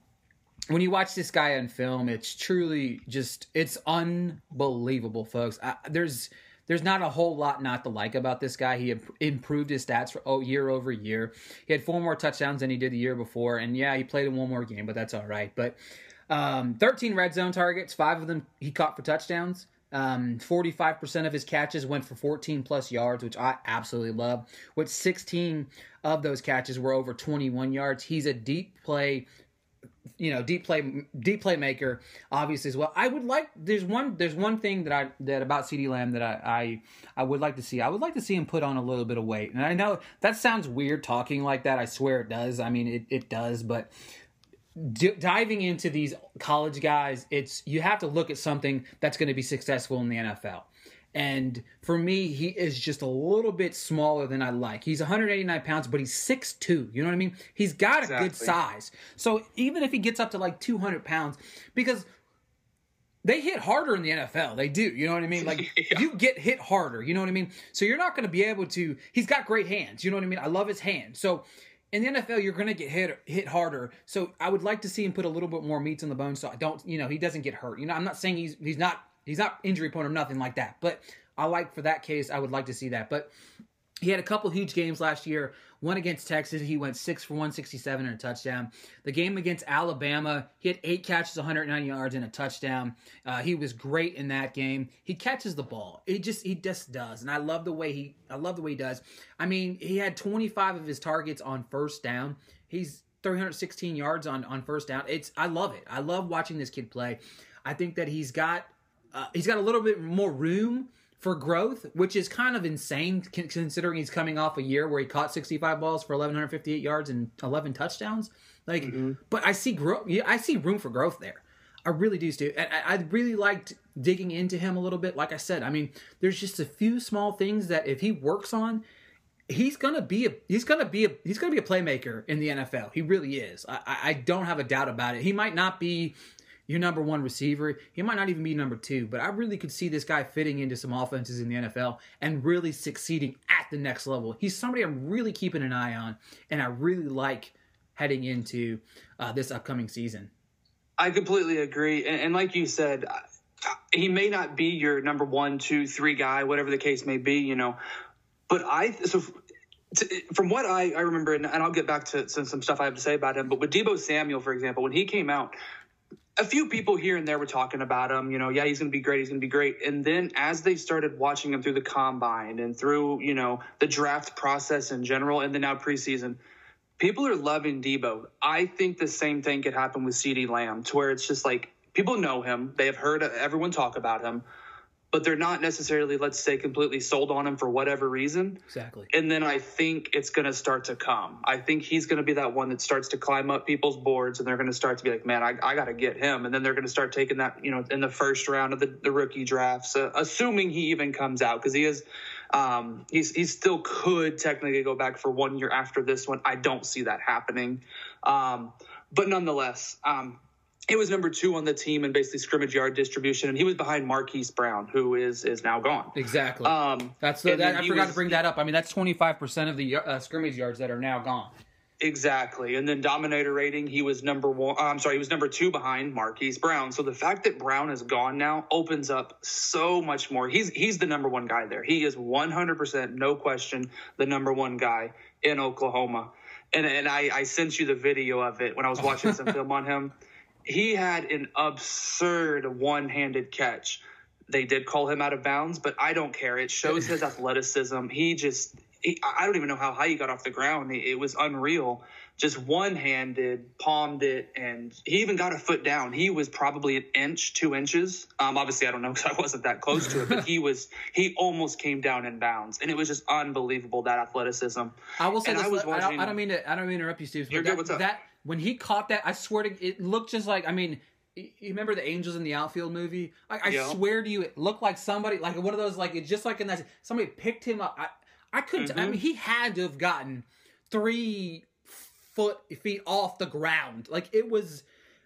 B: when you watch this guy on film, it's truly just it's unbelievable, folks. I, there's there's not a whole lot not to like about this guy. He improved his stats for oh, year over year. He had four more touchdowns than he did the year before, and yeah, he played in one more game, but that's all right. But um, 13 red zone targets, five of them he caught for touchdowns. Um, 45% of his catches went for 14 plus yards, which I absolutely love. With 16 of those catches were over 21 yards. He's a deep play, you know, deep play, deep playmaker, obviously as well. I would like. There's one. There's one thing that I that about CeeDee Lamb that I, I I would like to see. I would like to see him put on a little bit of weight. And I know that sounds weird talking like that. I swear it does. I mean, it it does, but d- diving into these college guys, it's you have to look at something that's going to be successful in the NFL. And for me, he is just a little bit smaller than I like. He's 189 pounds, but he's 6'2. You know what I mean? He's got exactly. a good size. So even if he gets up to like 200 pounds, because they hit harder in the NFL. They do. You know what I mean? Like yeah. you get hit harder. You know what I mean? So you're not going to be able to. He's got great hands. You know what I mean? I love his hands. So in the NFL, you're going to get hit hit harder. So I would like to see him put a little bit more meat on the bone, so I don't, you know, he doesn't get hurt. You know, I'm not saying he's he's not he's not injury prone or nothing like that, but I like for that case, I would like to see that. But he had a couple huge games last year. One against Texas, he went six for 167 and a touchdown. The game against Alabama, he had eight catches, 190 yards, and a touchdown. Uh, he was great in that game. He catches the ball. He just he just does, and I love the way he I love the way he does. I mean, he had 25 of his targets on first down. He's 316 yards on on first down. It's I love it. I love watching this kid play. I think that he's got uh, he's got a little bit more room for growth, which is kind of insane considering he's coming off a year where he caught 65 balls for 1158 yards and 11 touchdowns. Like, mm-hmm. but I see growth. I see room for growth there. I really do, Stu. And I, I really liked digging into him a little bit. Like I said, I mean, there's just a few small things that if he works on, he's gonna be a he's gonna be a he's gonna be a playmaker in the NFL. He really is. I, I don't have a doubt about it. He might not be your number one receiver. He might not even be number two, but I really could see this guy fitting into some offenses in the NFL and really succeeding at the next level. He's somebody I'm really keeping an eye on, and I really like heading into uh, this upcoming season.
C: I completely agree, and, and like you said, he may not be your number one, two, three guy, whatever the case may be, you know. But I so from what I, I remember, and, I'll get back to some stuff I have to say about him, but with Deebo Samuel, for example, when he came out, a few people here and there were talking about him, you know, yeah, he's going to be great, he's going to be great. And then as they started watching him through the combine and through, you know, the draft process in general and then now preseason, people are loving Deebo. I think the same thing could happen with CeeDee Lamb to where it's just like people know him, they have heard everyone talk about him but they're not necessarily, let's say, completely sold on him for whatever reason.
B: Exactly.
C: And then I think it's going to start to come. I think he's going to be that one that starts to climb up people's boards, and they're going to start to be like, man, I, I got to get him. And then they're going to start taking that, you know, in the first round of the, the rookie drafts, uh, assuming he even comes out because he is. Um, he's he still could technically go back for one year after this one. I don't see that happening, um, but nonetheless, um, he was number two on the team in basically scrimmage yard distribution, and he was behind Marquise Brown, who is is now gone.
B: Exactly. Um, that's the, that, I forgot was, to bring that up. I mean, that's twenty five percent of the uh, scrimmage yards that are now gone.
C: Exactly, and then dominator rating, he was number one. I'm sorry, he was number two behind Marquise Brown. So the fact that Brown is gone now opens up so much more. He's he's the number one guy there. He is 100 percent, no question, the number one guy in Oklahoma. And and I I sent you the video of it when I was watching some film on him he had an absurd one-handed catch. They did call him out of bounds, but I don't care. It shows his athleticism. He just he, I don't even know how high he got off the ground. It was unreal. Just one-handed, palmed it, and he even got a foot down. He was probably an inch, two inches. Um, obviously, I don't know because I wasn't that close to it, but he was. He almost came down in bounds, and it was just unbelievable that athleticism.
B: I will say and this. I, was watching, I, don't, I don't mean to. I don't mean to interrupt you, Steve.
C: You're
B: that,
C: good. What's up?
B: That when he caught that, I swear to it looked just like I mean you remember the Angels in the Outfield movie? I, I
C: Yeah.
B: swear to you, it looked like somebody, like one of those, like it's just like in that somebody picked him up. I, I couldn't. I
C: Mhm.
B: mean, he had to have gotten three foot feet off the ground. Like it was,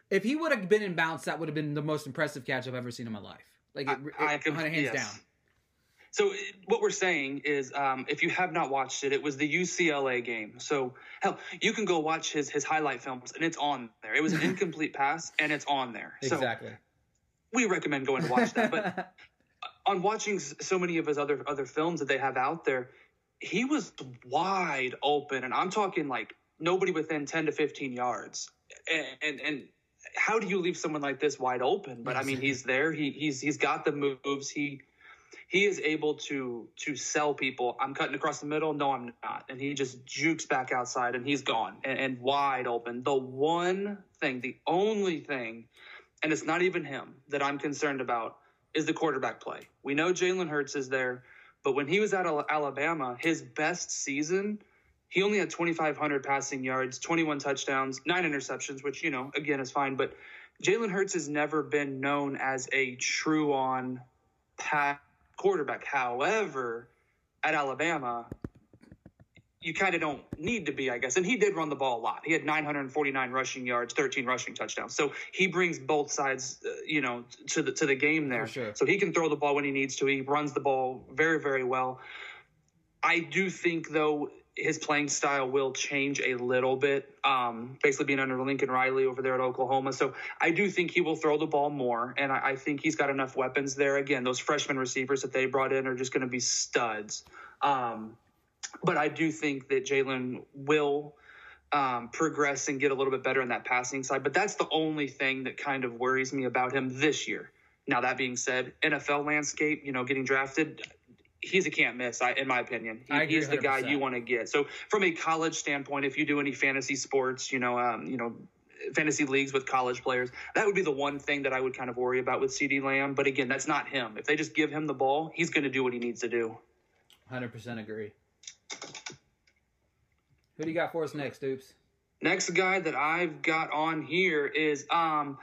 B: if he would have been in bounce, that would have been the most impressive catch I've ever seen in my life. Like it,
C: I- I
B: it,
C: can-
B: hands
C: yes.
B: down.
C: So what we're saying is, um, if you have not watched it, it was the UCLA game. So hell, you can go watch his his highlight films, and it's on there. It was an incomplete pass, and it's on there. So
B: Exactly.
C: we recommend going to watch that. But on watching so many of his other other films that they have out there, he was wide open, and I'm talking like nobody within 10 to 15 yards. And and, and how do you leave someone like this wide open? But I mean, he's there. He he's he's got the moves. He he is able to to sell people. I'm cutting across the middle. No, I'm not. And he just jukes back outside, and he's gone and, and wide open. The one thing, the only thing, and it's not even him that I'm concerned about is the quarterback play. We know Jalen Hurts is there, but when he was at Al- Alabama, his best season, he only had 2,500 passing yards, 21 touchdowns, nine interceptions, which, you know, again is fine. But Jalen Hurts has never been known as a true on pass quarterback. However, at Alabama, you kind of don't need to be, I guess. And he did run the ball a lot. He had 949 rushing yards, 13 rushing touchdowns. So he brings both sides, uh, you know, to the to the game there.
B: Sure.
C: So he can throw the ball when he needs to. He runs the ball very, very well. I do think though his playing style will change a little bit. Um, basically being under Lincoln Riley over there at Oklahoma. So I do think he will throw the ball more, and I, I think he's got enough weapons there. Again, those freshman receivers that they brought in are just going to be studs. Um, but I do think that Jalen will um, progress and get a little bit better in that passing side. But that's the only thing that kind of worries me about him this year. Now that being said, NFL landscape, you know, getting drafted, he's a can't miss. I, in my opinion, he,
B: I agree
C: he's the guy
B: 100%.
C: you want to get. So from a college standpoint, if you do any fantasy sports, you know, um, you know. Fantasy leagues with college players. That would be the one thing that I would kind of worry about with CeeDee Lamb. But again, that's not him. If they just give him the ball, he's going to do what he needs to do.
B: Hundred percent agree. Who do you got for us next, Dupes?
C: Next guy that I've got on here is um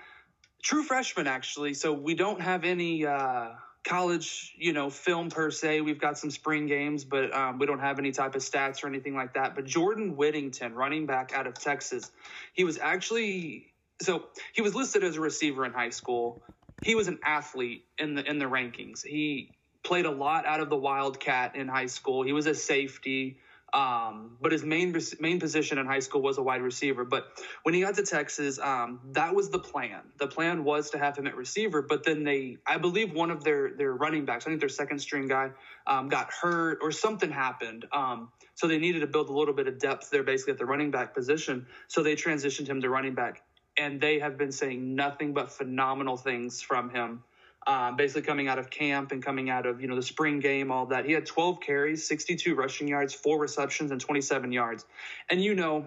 C: true freshman actually. So we don't have any uh college, you know, film per se. We've got some spring games, but um, we don't have any type of stats or anything like that. But Jordan Whittington, running back out of Texas, he was actually so he was listed as a receiver in high school. He was an athlete in the in the rankings. He played a lot out of the Wildcat in high school. He was a safety. Um, but his main main position in high school was a wide receiver. But when he got to Texas, um, that was the plan. The plan was to have him at receiver. But then they, I believe, one of their their running backs, I think their second string guy, um, got hurt or something happened. Um, so they needed to build a little bit of depth there, basically at the running back position. So they transitioned him to running back, and they have been saying nothing but phenomenal things from him um, basically coming out of camp and coming out of you know the spring game, all that. He had 12 carries, 62 rushing yards, four receptions, and 27 yards. And you know,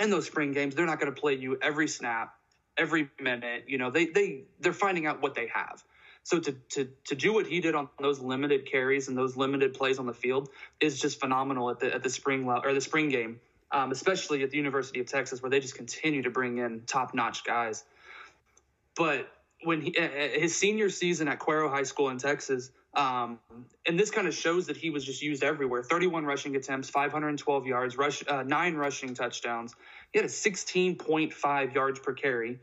C: in those spring games, they're not going to play you every snap, every minute. You know, they they they're finding out what they have. So to to to do what he did on those limited carries and those limited plays on the field is just phenomenal at the at the spring le- or the spring game, um, especially at the University of Texas, where they just continue to bring in top notch guys. But when he, uh, his senior season at Cuero High School in Texas, um, and this kind of shows that he was just used everywhere. 31 rushing attempts, 512 yards, rush, uh, nine rushing touchdowns. He had a 16.5 yards per carry,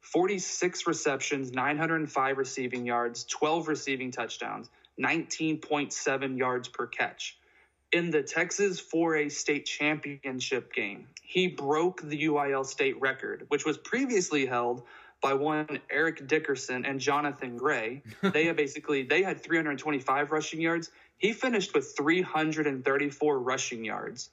C: 46 receptions, 905 receiving yards, 12 receiving touchdowns, 19.7 yards per catch. In the Texas 4A state championship game, he broke the UIL state record, which was previously held by one Eric Dickerson and Johnathan Gray. They had basically they had 325 rushing yards. He finished with 334 rushing yards,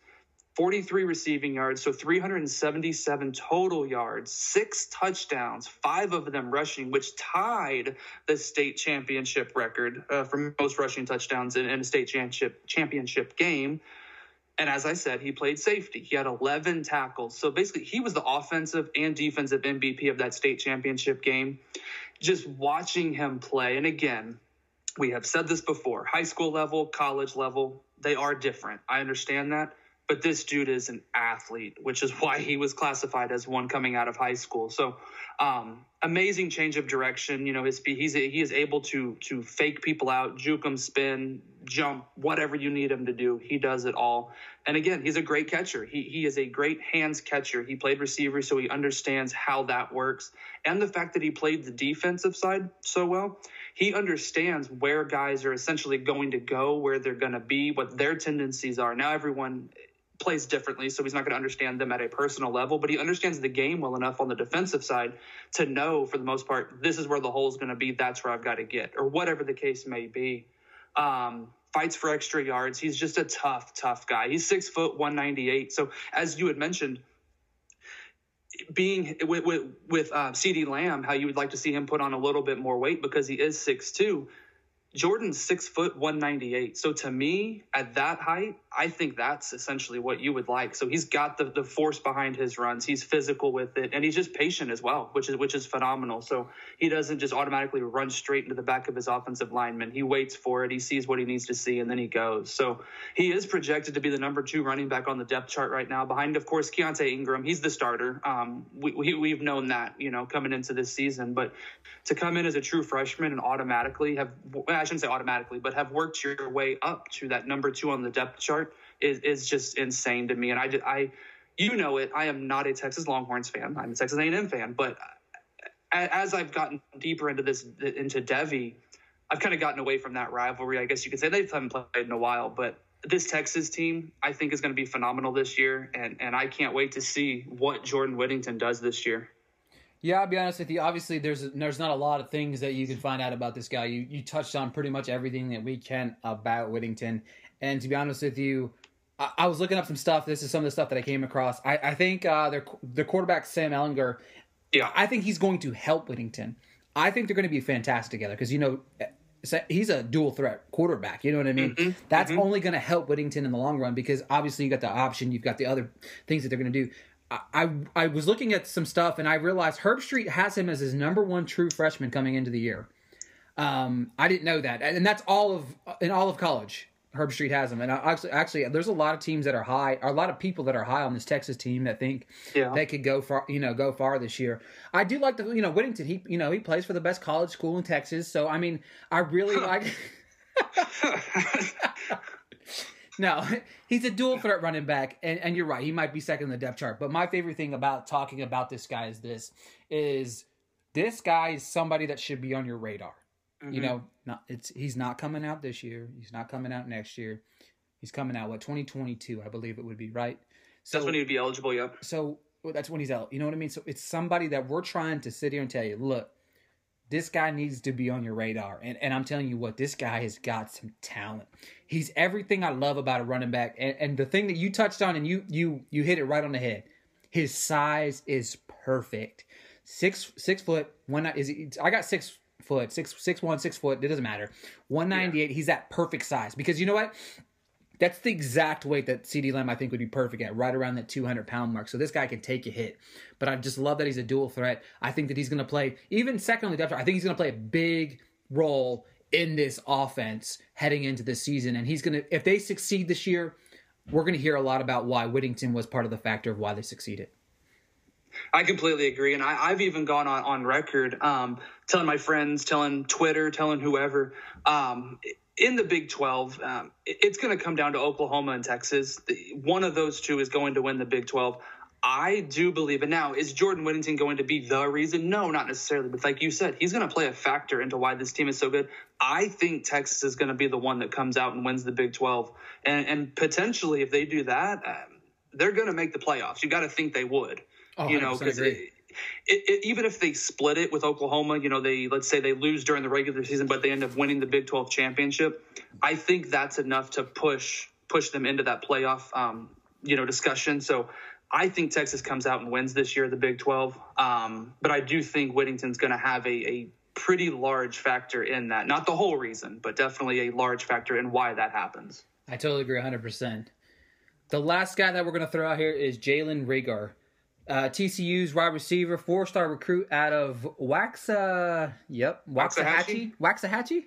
C: 43 receiving yards, so 377 total yards, six touchdowns, five of them rushing, which tied the state championship record uh, for most rushing touchdowns in, in a state championship championship game. And as I said, he played safety. He had 11 tackles. So basically, he was the offensive and defensive MVP of that state championship game. Just watching him play, and again, we have said this before high school level, college level, they are different. I understand that. but this dude is an athlete, which is why he was classified as one coming out of high school. So, um, amazing change of direction. You know, his he's he is able to to fake people out, juke them, spin, jump, whatever you need him to do. He does it all. And again, he's a great catcher. He he is a great hands catcher. He played receiver, so he understands how that works. And the fact that he played the defensive side so well, he understands where guys are essentially going to go, where they're going to be, what their tendencies are. Now everyone plays differently, so he's not going to understand them at a personal level, but he understands the game well enough on the defensive side to know, for the most part, this is where the hole is going to be. That's where I've got to get, or whatever the case may be. Um, fights for extra yards. He's just a tough, tough guy. He's six foot, 198. So, as you had mentioned, being with with, with uh, CeeDee Lamb, how you would like to see him put on a little bit more weight because he is six two. Jordan's six foot one ninety eight. So to me, at that height, I think that's essentially what you would like. So he's got the, the force behind his runs. He's physical with it, and he's just patient as well, which is which is phenomenal. So he doesn't just automatically run straight into the back of his offensive lineman. He waits for it. He sees what he needs to see, and then he goes. So he is projected to be the number two running back on the depth chart right now, behind of course Keaontay Ingram. He's the starter. Um, we, we we've known that you know coming into this season, but to come in as a true freshman and automatically have shouldn't say automatically, but have worked your way up to that number two on the depth chart is, is just insane to me. And I, I, you know it. I am not a Texas Longhorns fan. I'm a Texas A&M fan. But as I've gotten deeper into this, into devy, I've kind of gotten away from that rivalry. I guess you could say they haven't played in a while, but this Texas team, I think, is going to be phenomenal this year, and and I can't wait to see what Jordan Whittington does this year.
B: Yeah, I'll be honest with you. Obviously, there's there's not a lot of things that you can find out about this guy. You you touched on pretty much everything that we can about Whittington, and to be honest with you, I, I, was looking up some stuff. This is some of the stuff that I came across. I, I think uh, their the quarterback Sam Ehlinger. Yeah, I think he's going to help Whittington. I think they're going to be fantastic together because you know he's a dual threat quarterback. You know what I mean? Mm-hmm. That's mm-hmm. only going to help Whittington in the long run because obviously you got the option, you've got the other things that they're going to do. I, I was looking at some stuff and I realized Herbstreit has him as his number one true freshman coming into the year. Um, I didn't know that, and that's all of in all of college. Herbstreit has him, and actually, actually, there's a lot of teams that are high, or a lot of people that are high on this Texas team that think yeah. they could go far, you know, go far this year. I do like the, you know, Whittington. He, you know, he plays for the best college school in Texas, so I mean, I really like. no, he's a dual threat running back, and, and you're right. He might be second in the depth chart. But my favorite thing about talking about this guy is this: is this guy is somebody that should be on your radar. Mm-hmm. You know, not it's he's not coming out this year. He's not coming out next year. He's coming out what 2022, I believe it would be, right?
C: So that's when he'd be eligible. Yep.
B: So well, that's when he's out. You know what I mean? So it's somebody that we're trying to sit here and tell you, look, this guy needs to be on your radar. And and I'm telling you what, this guy has got some talent. He's everything I love about a running back. And, and the thing that you touched on and you you you hit it right on the head. His size is perfect. Six six foot one is he, I got six foot, six six one, six foot. It doesn't matter. One ninety eight. Yeah. He's that perfect size because you know what? That's the exact weight that CeeDee Lamb I think would be perfect at, right around that 200 pound mark. So this guy can take a hit. But I just love that he's a dual threat. I think that he's going to play, even second on the depth chart, I think he's going to play a big role in this offense heading into this season. And he's going to, if they succeed this year, we're going to hear a lot about why Whittington was part of the factor of why they succeeded.
C: I completely agree, and I, have even gone on on record um, telling my friends, telling Twitter, telling whoever. Um, in the Big 12, um, it's going to come down to Oklahoma and Texas. One of those two is going to win the Big 12. I do believe it. Now, is Jordan Whittington going to be the reason? No, not necessarily. But like you said, he's going to play a factor into why this team is so good. I think Texas is going to be the one that comes out and wins the Big 12. And, and potentially, if they do that, um, they're going to make the playoffs. You got to think they would. Oh, you know, because it, it, even if they split it with Oklahoma, you know, they let's say they lose during the regular season, but they end up winning the Big 12 championship. I think that's enough to push push them into that playoff, um, you know, discussion. So I think Texas comes out and wins this year, the Big 12. Um, but I do think Whittington's going to have a, a pretty large factor in that. Not the whole reason, but definitely a large factor in why that happens.
B: I totally agree 100%. The last guy that we're going to throw out here is Jalen Reagor. Uh, TCU's wide receiver, four star recruit out of Waxa. Yep, Waxahachie. Waxahachie.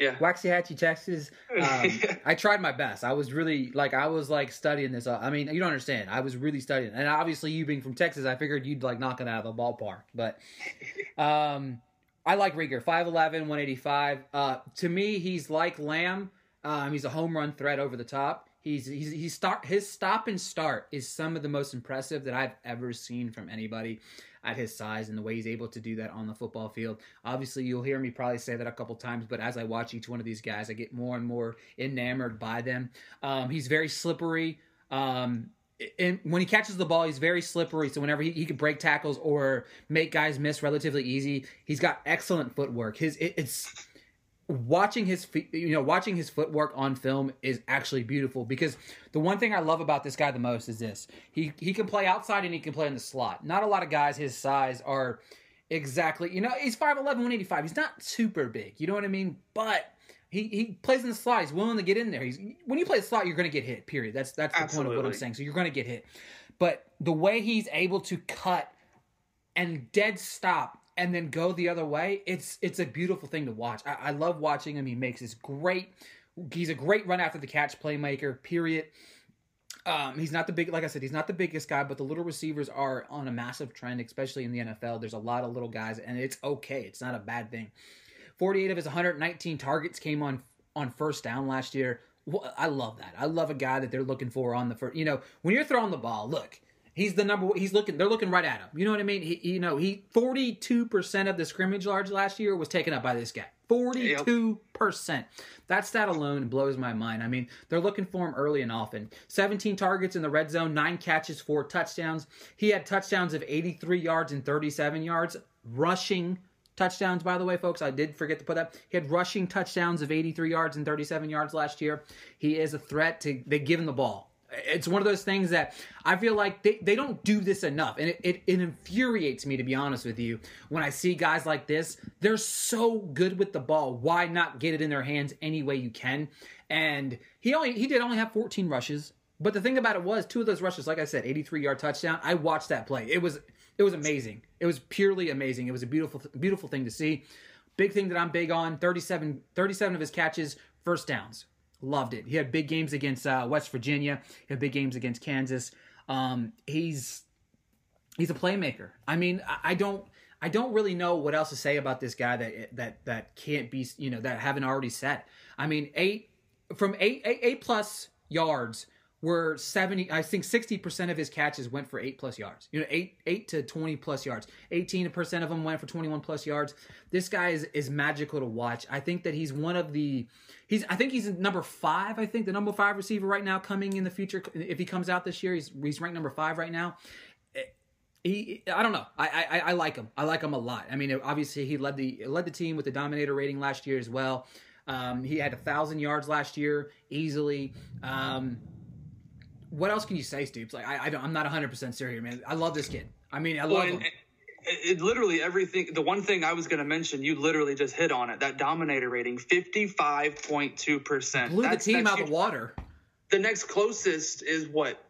C: Yeah.
B: Waxahachie, Texas. Um, I tried my best. I was really like I was like studying this. I mean, you don't understand. I was really studying, and obviously you being from Texas, I figured you'd like knock it out of the ballpark. But um, I like Reagor, 5'11", 185. Uh, to me, he's like Lamb. Um, he's a home run threat over the top. He's he's he's start his stop and start is some of the most impressive that I've ever seen from anybody at his size and the way he's able to do that on the football field. Obviously, you'll hear me probably say that a couple times, but as I watch each one of these guys, I get more and more enamored by them. Um, he's very slippery. Um, and when he catches the ball, he's very slippery. So whenever he, he can break tackles or make guys miss relatively easy, he's got excellent footwork. His it, it's watching his feet, you know, watching his footwork on film is actually beautiful because the one thing I love about this guy the most is this. He he can play outside and he can play in the slot. Not a lot of guys his size are exactly, you know, he's 5'11, 185. He's not super big. You know what I mean? But he, he plays in the slot. He's willing to get in there. He's when you play the slot, you're going to get hit. Period. That's that's the Absolutely. point of what I'm saying. So you're going to get hit. But the way he's able to cut and dead stop and then go the other way, it's it's a beautiful thing to watch. I, I love watching him. He makes this great. He's a great run after the catch playmaker. Period. Um, he's not the big, like I said, he's not the biggest guy, but the little receivers are on a massive trend, especially in the NFL. There's a lot of little guys, and it's okay. It's not a bad thing. 48 of his 119 targets came on on first down last year. I love that. I love a guy that they're looking for on the first. You know, when you're throwing the ball, look, He's the number. He's looking. They're looking right at him. You know what I mean? He, you know, he forty two percent of the scrimmage yards last year was taken up by this guy. Forty two percent. That stat alone blows my mind. I mean, they're looking for him early and often. Seventeen targets in the red zone, nine catches, four touchdowns. He had touchdowns of eighty three yards and thirty seven yards rushing touchdowns, by the way, folks. I did forget to put that. He had rushing touchdowns of 83 yards and 37 yards last year. He is a threat to, they give him the ball it's one of those things that I feel like they, they don't do this enough. And it, it, it, infuriates me, to be honest with you, when I see guys like this. They're so good with the ball. Why not get it in their hands any way you can? And he only he did only have 14 rushes. But the thing about it was, two of those rushes, like I said, 83 yard touchdown. I watched that play. It was it was amazing. It was purely amazing. It was a beautiful beautiful thing to see. Big thing that I'm big on 37, 37 of his catches, first downs Loved it. He had big games against uh, West Virginia. He had big games against Kansas. Um, he's he's a playmaker. I mean, I, I don't I don't really know what else to say about this guy that that that can't be you know that haven't already said. I mean, eight from eight eight, eight plus yards were 70 i think 60% of his catches went for 8 plus yards you know 8 8 to 20 plus yards 18% of them went for 21 plus yards this guy is is magical to watch i think that he's one of the he's i think he's number 5 i think the number 5 receiver right now coming in the future if he comes out this year he's he's ranked number 5 right now he I don't know. I, I I like him. I like him a lot. I mean, obviously he led the led the team with the dominator rating last year as well. Um, he had a thousand yards last year easily. Um, what else can you say, Stoops? Like I, I don't, I'm not 100 percent serious, man. I love this kid. I mean, I love well, him. It,
C: it literally everything. The one thing I was going to mention, you literally just hit on it. That dominator rating, 55.2 percent.
B: Blew the team out of the water.
C: The next closest is what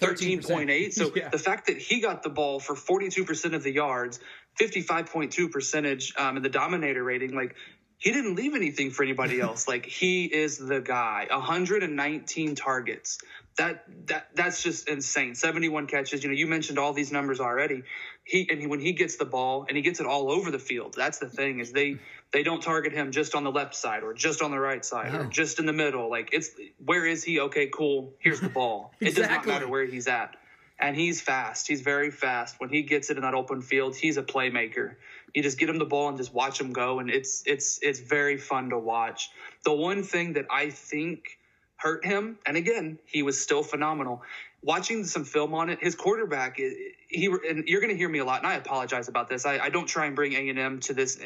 C: 13.8. So yeah. the fact that he got the ball for 42% of the yards, 55.2 percentage um, in the dominator rating, like he didn't leave anything for anybody else. like he is the guy. 119 targets. That that that's just insane. 71 catches. You know, you mentioned all these numbers already. He and he, when he gets the ball and he gets it all over the field. That's the thing is they they don't target him just on the left side or just on the right side no. or just in the middle. Like it's where is he? Okay, cool. Here's the ball. exactly. It does not matter where he's at. And he's fast. He's very fast. When he gets it in that open field, he's a playmaker you just get him the ball and just watch him go and it's it's it's very fun to watch the one thing that i think hurt him. And again he was still phenomenal. Watching some film on it his quarterback he and you're going to hear me a lot and i apologize about this. I, I don't try and bring a&m to this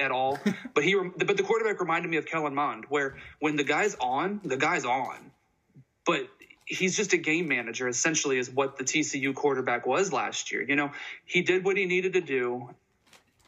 C: at all. But he but the quarterback reminded me of kellen mond where when the guy's on the guy's on. But he's just a game manager essentially is what the TCU quarterback was last year. You know, he did what he needed to do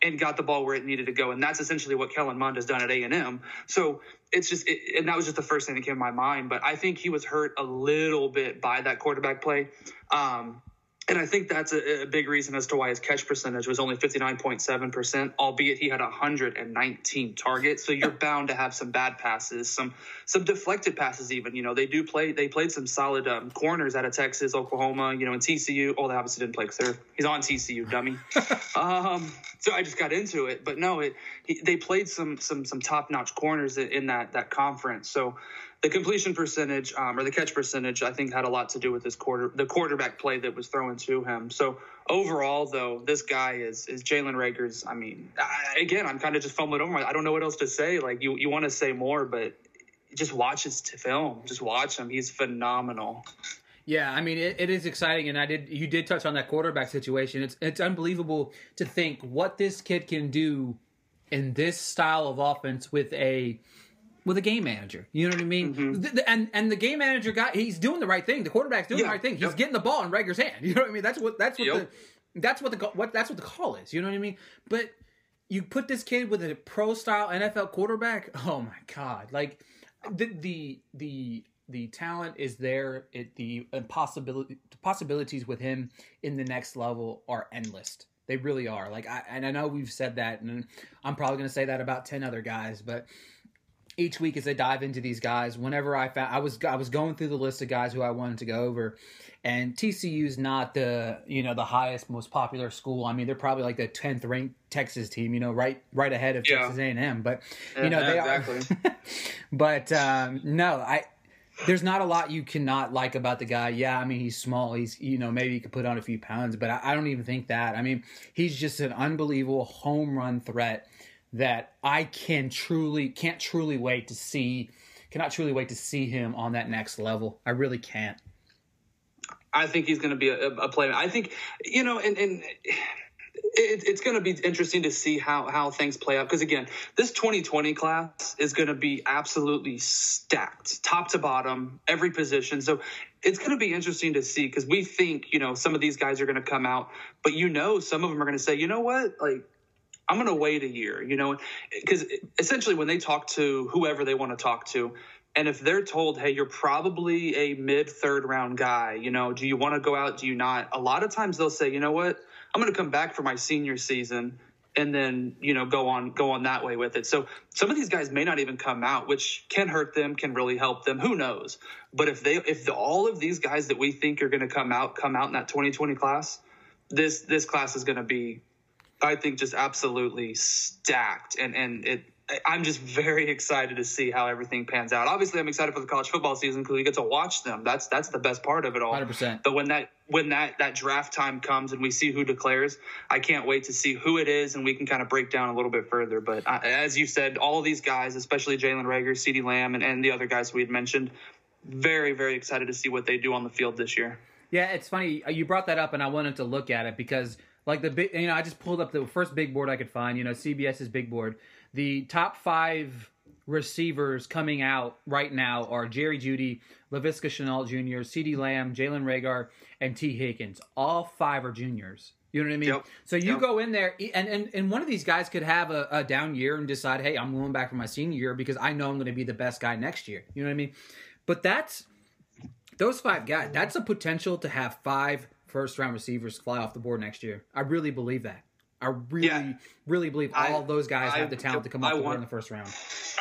C: and got the ball where it needed to go. And that's essentially what Kellen Mond has done at A&M. So it's just, it, and that was just the first thing that came to my mind. But I think he was hurt a little bit by that quarterback play. Um, and I think that's a, a, big reason as to why his catch percentage was only 59.7%, albeit he had 119 targets. So you're bound to have some bad passes, some some deflected passes even. You know, they do play they played some solid um, corners out of Texas, Oklahoma, you know, and TCU. Oh, they obviously didn't play because he's on TCU, dummy. um, so I just got into it, but no, it he, they played some some some top notch corners in, in that that conference. So the completion percentage um, or the catch percentage, I think, had a lot to do with this quarter, the quarterback play that was thrown to him. So overall, though, this guy is is Jalen Reagor's. I mean, I, again, I'm kind of just fumbling over. I don't know what else to say. Like you, you want to say more, but just watch his film. Just watch him. He's phenomenal.
B: Yeah, I mean it, it is exciting, and I did you did touch on that quarterback situation. It's it's unbelievable to think what this kid can do in this style of offense with a with a game manager. You know what I mean? Mm-hmm. The, the, and and the game manager guy, he's doing the right thing. The quarterback's doing yeah, the right thing. He's yep. getting the ball in Reagor's hand. You know what I mean? That's what that's what yep. the that's what the what that's what the call is. You know what I mean? But you put this kid with a pro style NFL quarterback. Oh my god! Like the the the the talent is there. It the possibility possibilities with him in the next level are endless. They really are. Like I and I know we've said that, and I'm probably going to say that about ten other guys, but each week as I dive into these guys, whenever I found I was I was going through the list of guys who I wanted to go over, and TCU's not the you know the highest most popular school. I mean they're probably like the tenth ranked Texas team, you know, right right ahead of yeah. Texas A and M. But you know they exactly. are. but um, no, I there's not a lot you cannot like about the guy. Yeah, I mean he's small. He's you know maybe he could put on a few pounds, but I, I don't even think that. I mean he's just an unbelievable home run threat that I can truly can't truly wait to see cannot truly wait to see him on that next level. I really can't.
C: I think he's going to be a, a player. I think you know, and, and it, it's going to be interesting to see how how things play out because again, this 2020 class is going to be absolutely stacked, top to bottom, every position. So it's going to be interesting to see because we think you know some of these guys are going to come out, but you know some of them are going to say, you know what, like I'm going to wait a year, you know, because essentially when they talk to whoever they want to talk to, and if they're told, hey, you're probably a mid third round guy, you know, do you want to go out? Do you not? A lot of times they'll say, you know what, I'm going to come back for my senior season and then you know go on go on that way with it so some of these guys may not even come out which can hurt them can really help them who knows but if they if the, all of these guys that we think are going to come out come out in that 2020 class this this class is going to be I think just absolutely stacked, and and it. I'm just very excited to see how everything pans out. Obviously, I'm excited for the college football season because we get to watch them. That's that's the best part of it all.
B: 100%.
C: But when that when that that draft time comes and we see who declares, I can't wait to see who it is, and we can kind of break down a little bit further. But uh, as you said, all these guys, especially Jalen Reagor, CeeDee Lamb, and, and the other guys we had mentioned, very very excited to see what they do on the field this year.
B: Yeah, it's funny you brought that up, and I wanted to look at it because like the big, you know, I just pulled up the first big board I could find. You know, CBS's big board. The top five receivers coming out right now are Jerry Jeudy, Laviska Shenault Jr., CeeDee Lamb, Jalen Reagor, and Tee Higgins. All five are juniors. You know what I mean? Yep. So you yep. go in there, and, and, and one of these guys could have a, a, down year and decide, hey, I'm going back for my senior year because I know I'm going to be the best guy next year. You know what I mean? But that's those five guys. That's a potential to have five first round receivers fly off the board next year. I really believe that. I really, yeah. really believe all I, those guys I, have the talent to come board in the first round.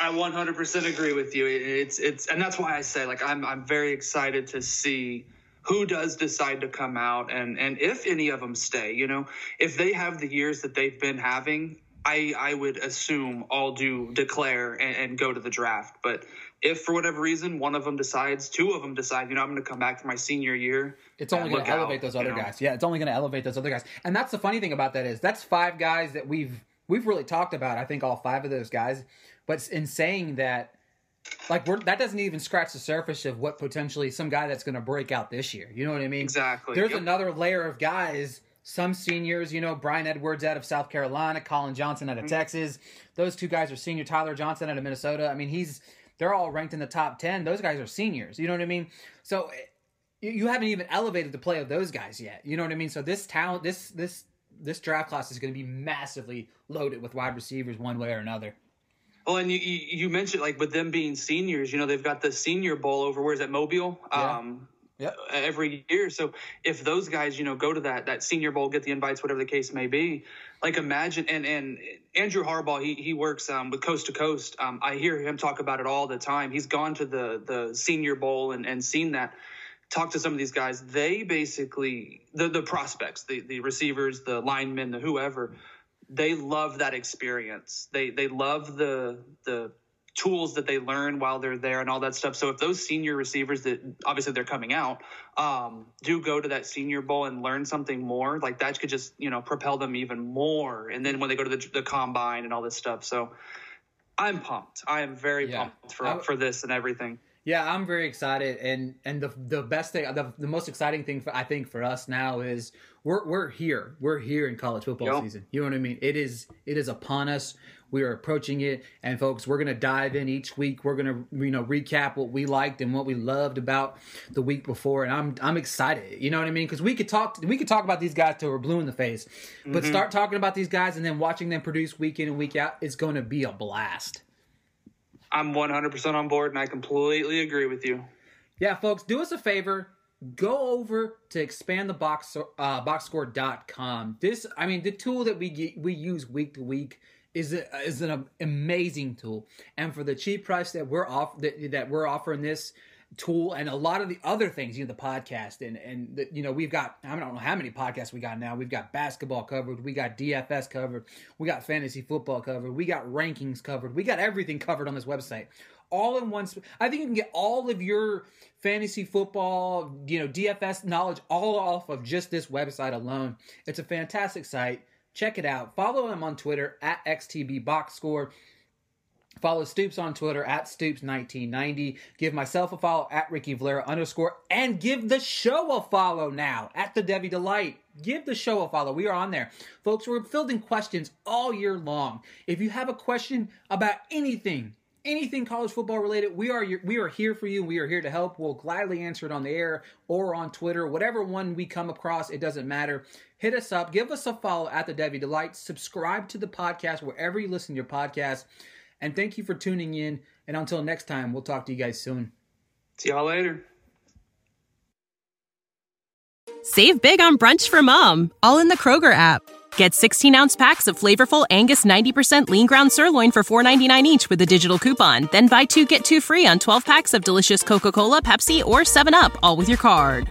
C: I 100% agree with you. It's it's and that's why I say like I'm I'm very excited to see who does decide to come out and and if any of them stay. You know, if they have the years that they've been having, I I would assume all do declare and, and go to the draft. But if for whatever reason one of them decides, two of them decide, you know, I'm going to come back for my senior year.
B: It's only going to elevate out, those other know? guys. Yeah, it's only going to elevate those other guys. And that's the funny thing about that is that's five guys that we've we've really talked about. I think all five of those guys. But in saying that, like we're, that doesn't even scratch the surface of what potentially some guy that's going to break out this year. You know what I mean?
C: Exactly.
B: There's yep. another layer of guys. Some seniors, you know, Bryan Edwards out of South Carolina, Collin Johnson out of mm-hmm. Texas. Those two guys are senior. Tyler Johnson out of Minnesota. I mean, he's they're all ranked in the top 10. Those guys are seniors. You know what I mean? So you haven't even elevated the play of those guys yet. You know what I mean? So this talent, this this this draft class is going to be massively loaded with wide receivers one way or another.
C: Well, and you, you mentioned like with them being seniors, you know, they've got the Senior Bowl over where's that Mobile? Yeah. Um, yep. every year. So if those guys, you know, go to that that Senior Bowl, get the invites, whatever the case may be, like imagine and and Andrew Harbaugh, he he works um, with Coast to Coast. Um, I hear him talk about it all the time. He's gone to the the Senior Bowl and and seen that. Talk to some of these guys. They basically the the prospects, the the receivers, the linemen, the whoever. They love that experience. They they love the the tools that they learn while they're there and all that stuff. So if those senior receivers that obviously they're coming out um, do go to that senior bowl and learn something more, like that could just you know propel them even more. And then when they go to the, the combine and all this stuff, so I'm pumped. I am very yeah. pumped for I, for this and everything.
B: Yeah, I'm very excited, and and the the best thing, the, the most exciting thing for, I think for us now is we're we're here, we're here in college football yep. season. You know what I mean? It is it is upon us. We are approaching it, and folks, we're gonna dive in each week. We're gonna you know recap what we liked and what we loved about the week before, and I'm I'm excited. You know what I mean? Because we could talk we could talk about these guys till we're blue in the face, but mm-hmm. start talking about these guys and then watching them produce week in and week out, is going to be a blast.
C: I'm 100% on board, and I completely agree with you.
B: Yeah, folks, do us a favor. Go over to expand the expandthebox uh, boxscore.com. This, I mean, the tool that we get, we use week to week is a, is an amazing tool, and for the cheap price that we're off that, that we're offering this, tool and a lot of the other things, you know, the podcast and and the, you know we've got I don't know how many podcasts we got now. We've got basketball covered, we got DFS covered, we got fantasy football covered, we got rankings covered, we got everything covered on this website. All in one. I think you can get all of your fantasy football, you know, DFS knowledge all off of just this website alone. It's a fantastic site. Check it out. Follow them on Twitter at XTB Box Score. Follow Stoops on Twitter at Stoops1990. Give myself a follow at Ricky Valera underscore. And give the show a follow now at the Devy Delight. Give the show a follow. We are on there. Folks, we're fielding questions all year long. If you have a question about anything, anything college football related, we are we are here for you. We are here to help. We'll gladly answer it on the air or on Twitter, whatever one we come across. It doesn't matter. Hit us up. Give us a follow at the Devy Delight. Subscribe to the podcast wherever you listen to your podcast. And thank you for tuning in. And until next time, we'll talk to you guys soon.
C: See y'all later.
D: Save big on brunch for mom, all in the Kroger app. Get 16 ounce packs of flavorful Angus 90% lean ground sirloin for $4.99 each with a digital coupon. Then buy two get two free on 12 packs of delicious Coca Cola, Pepsi, or 7UP, all with your card.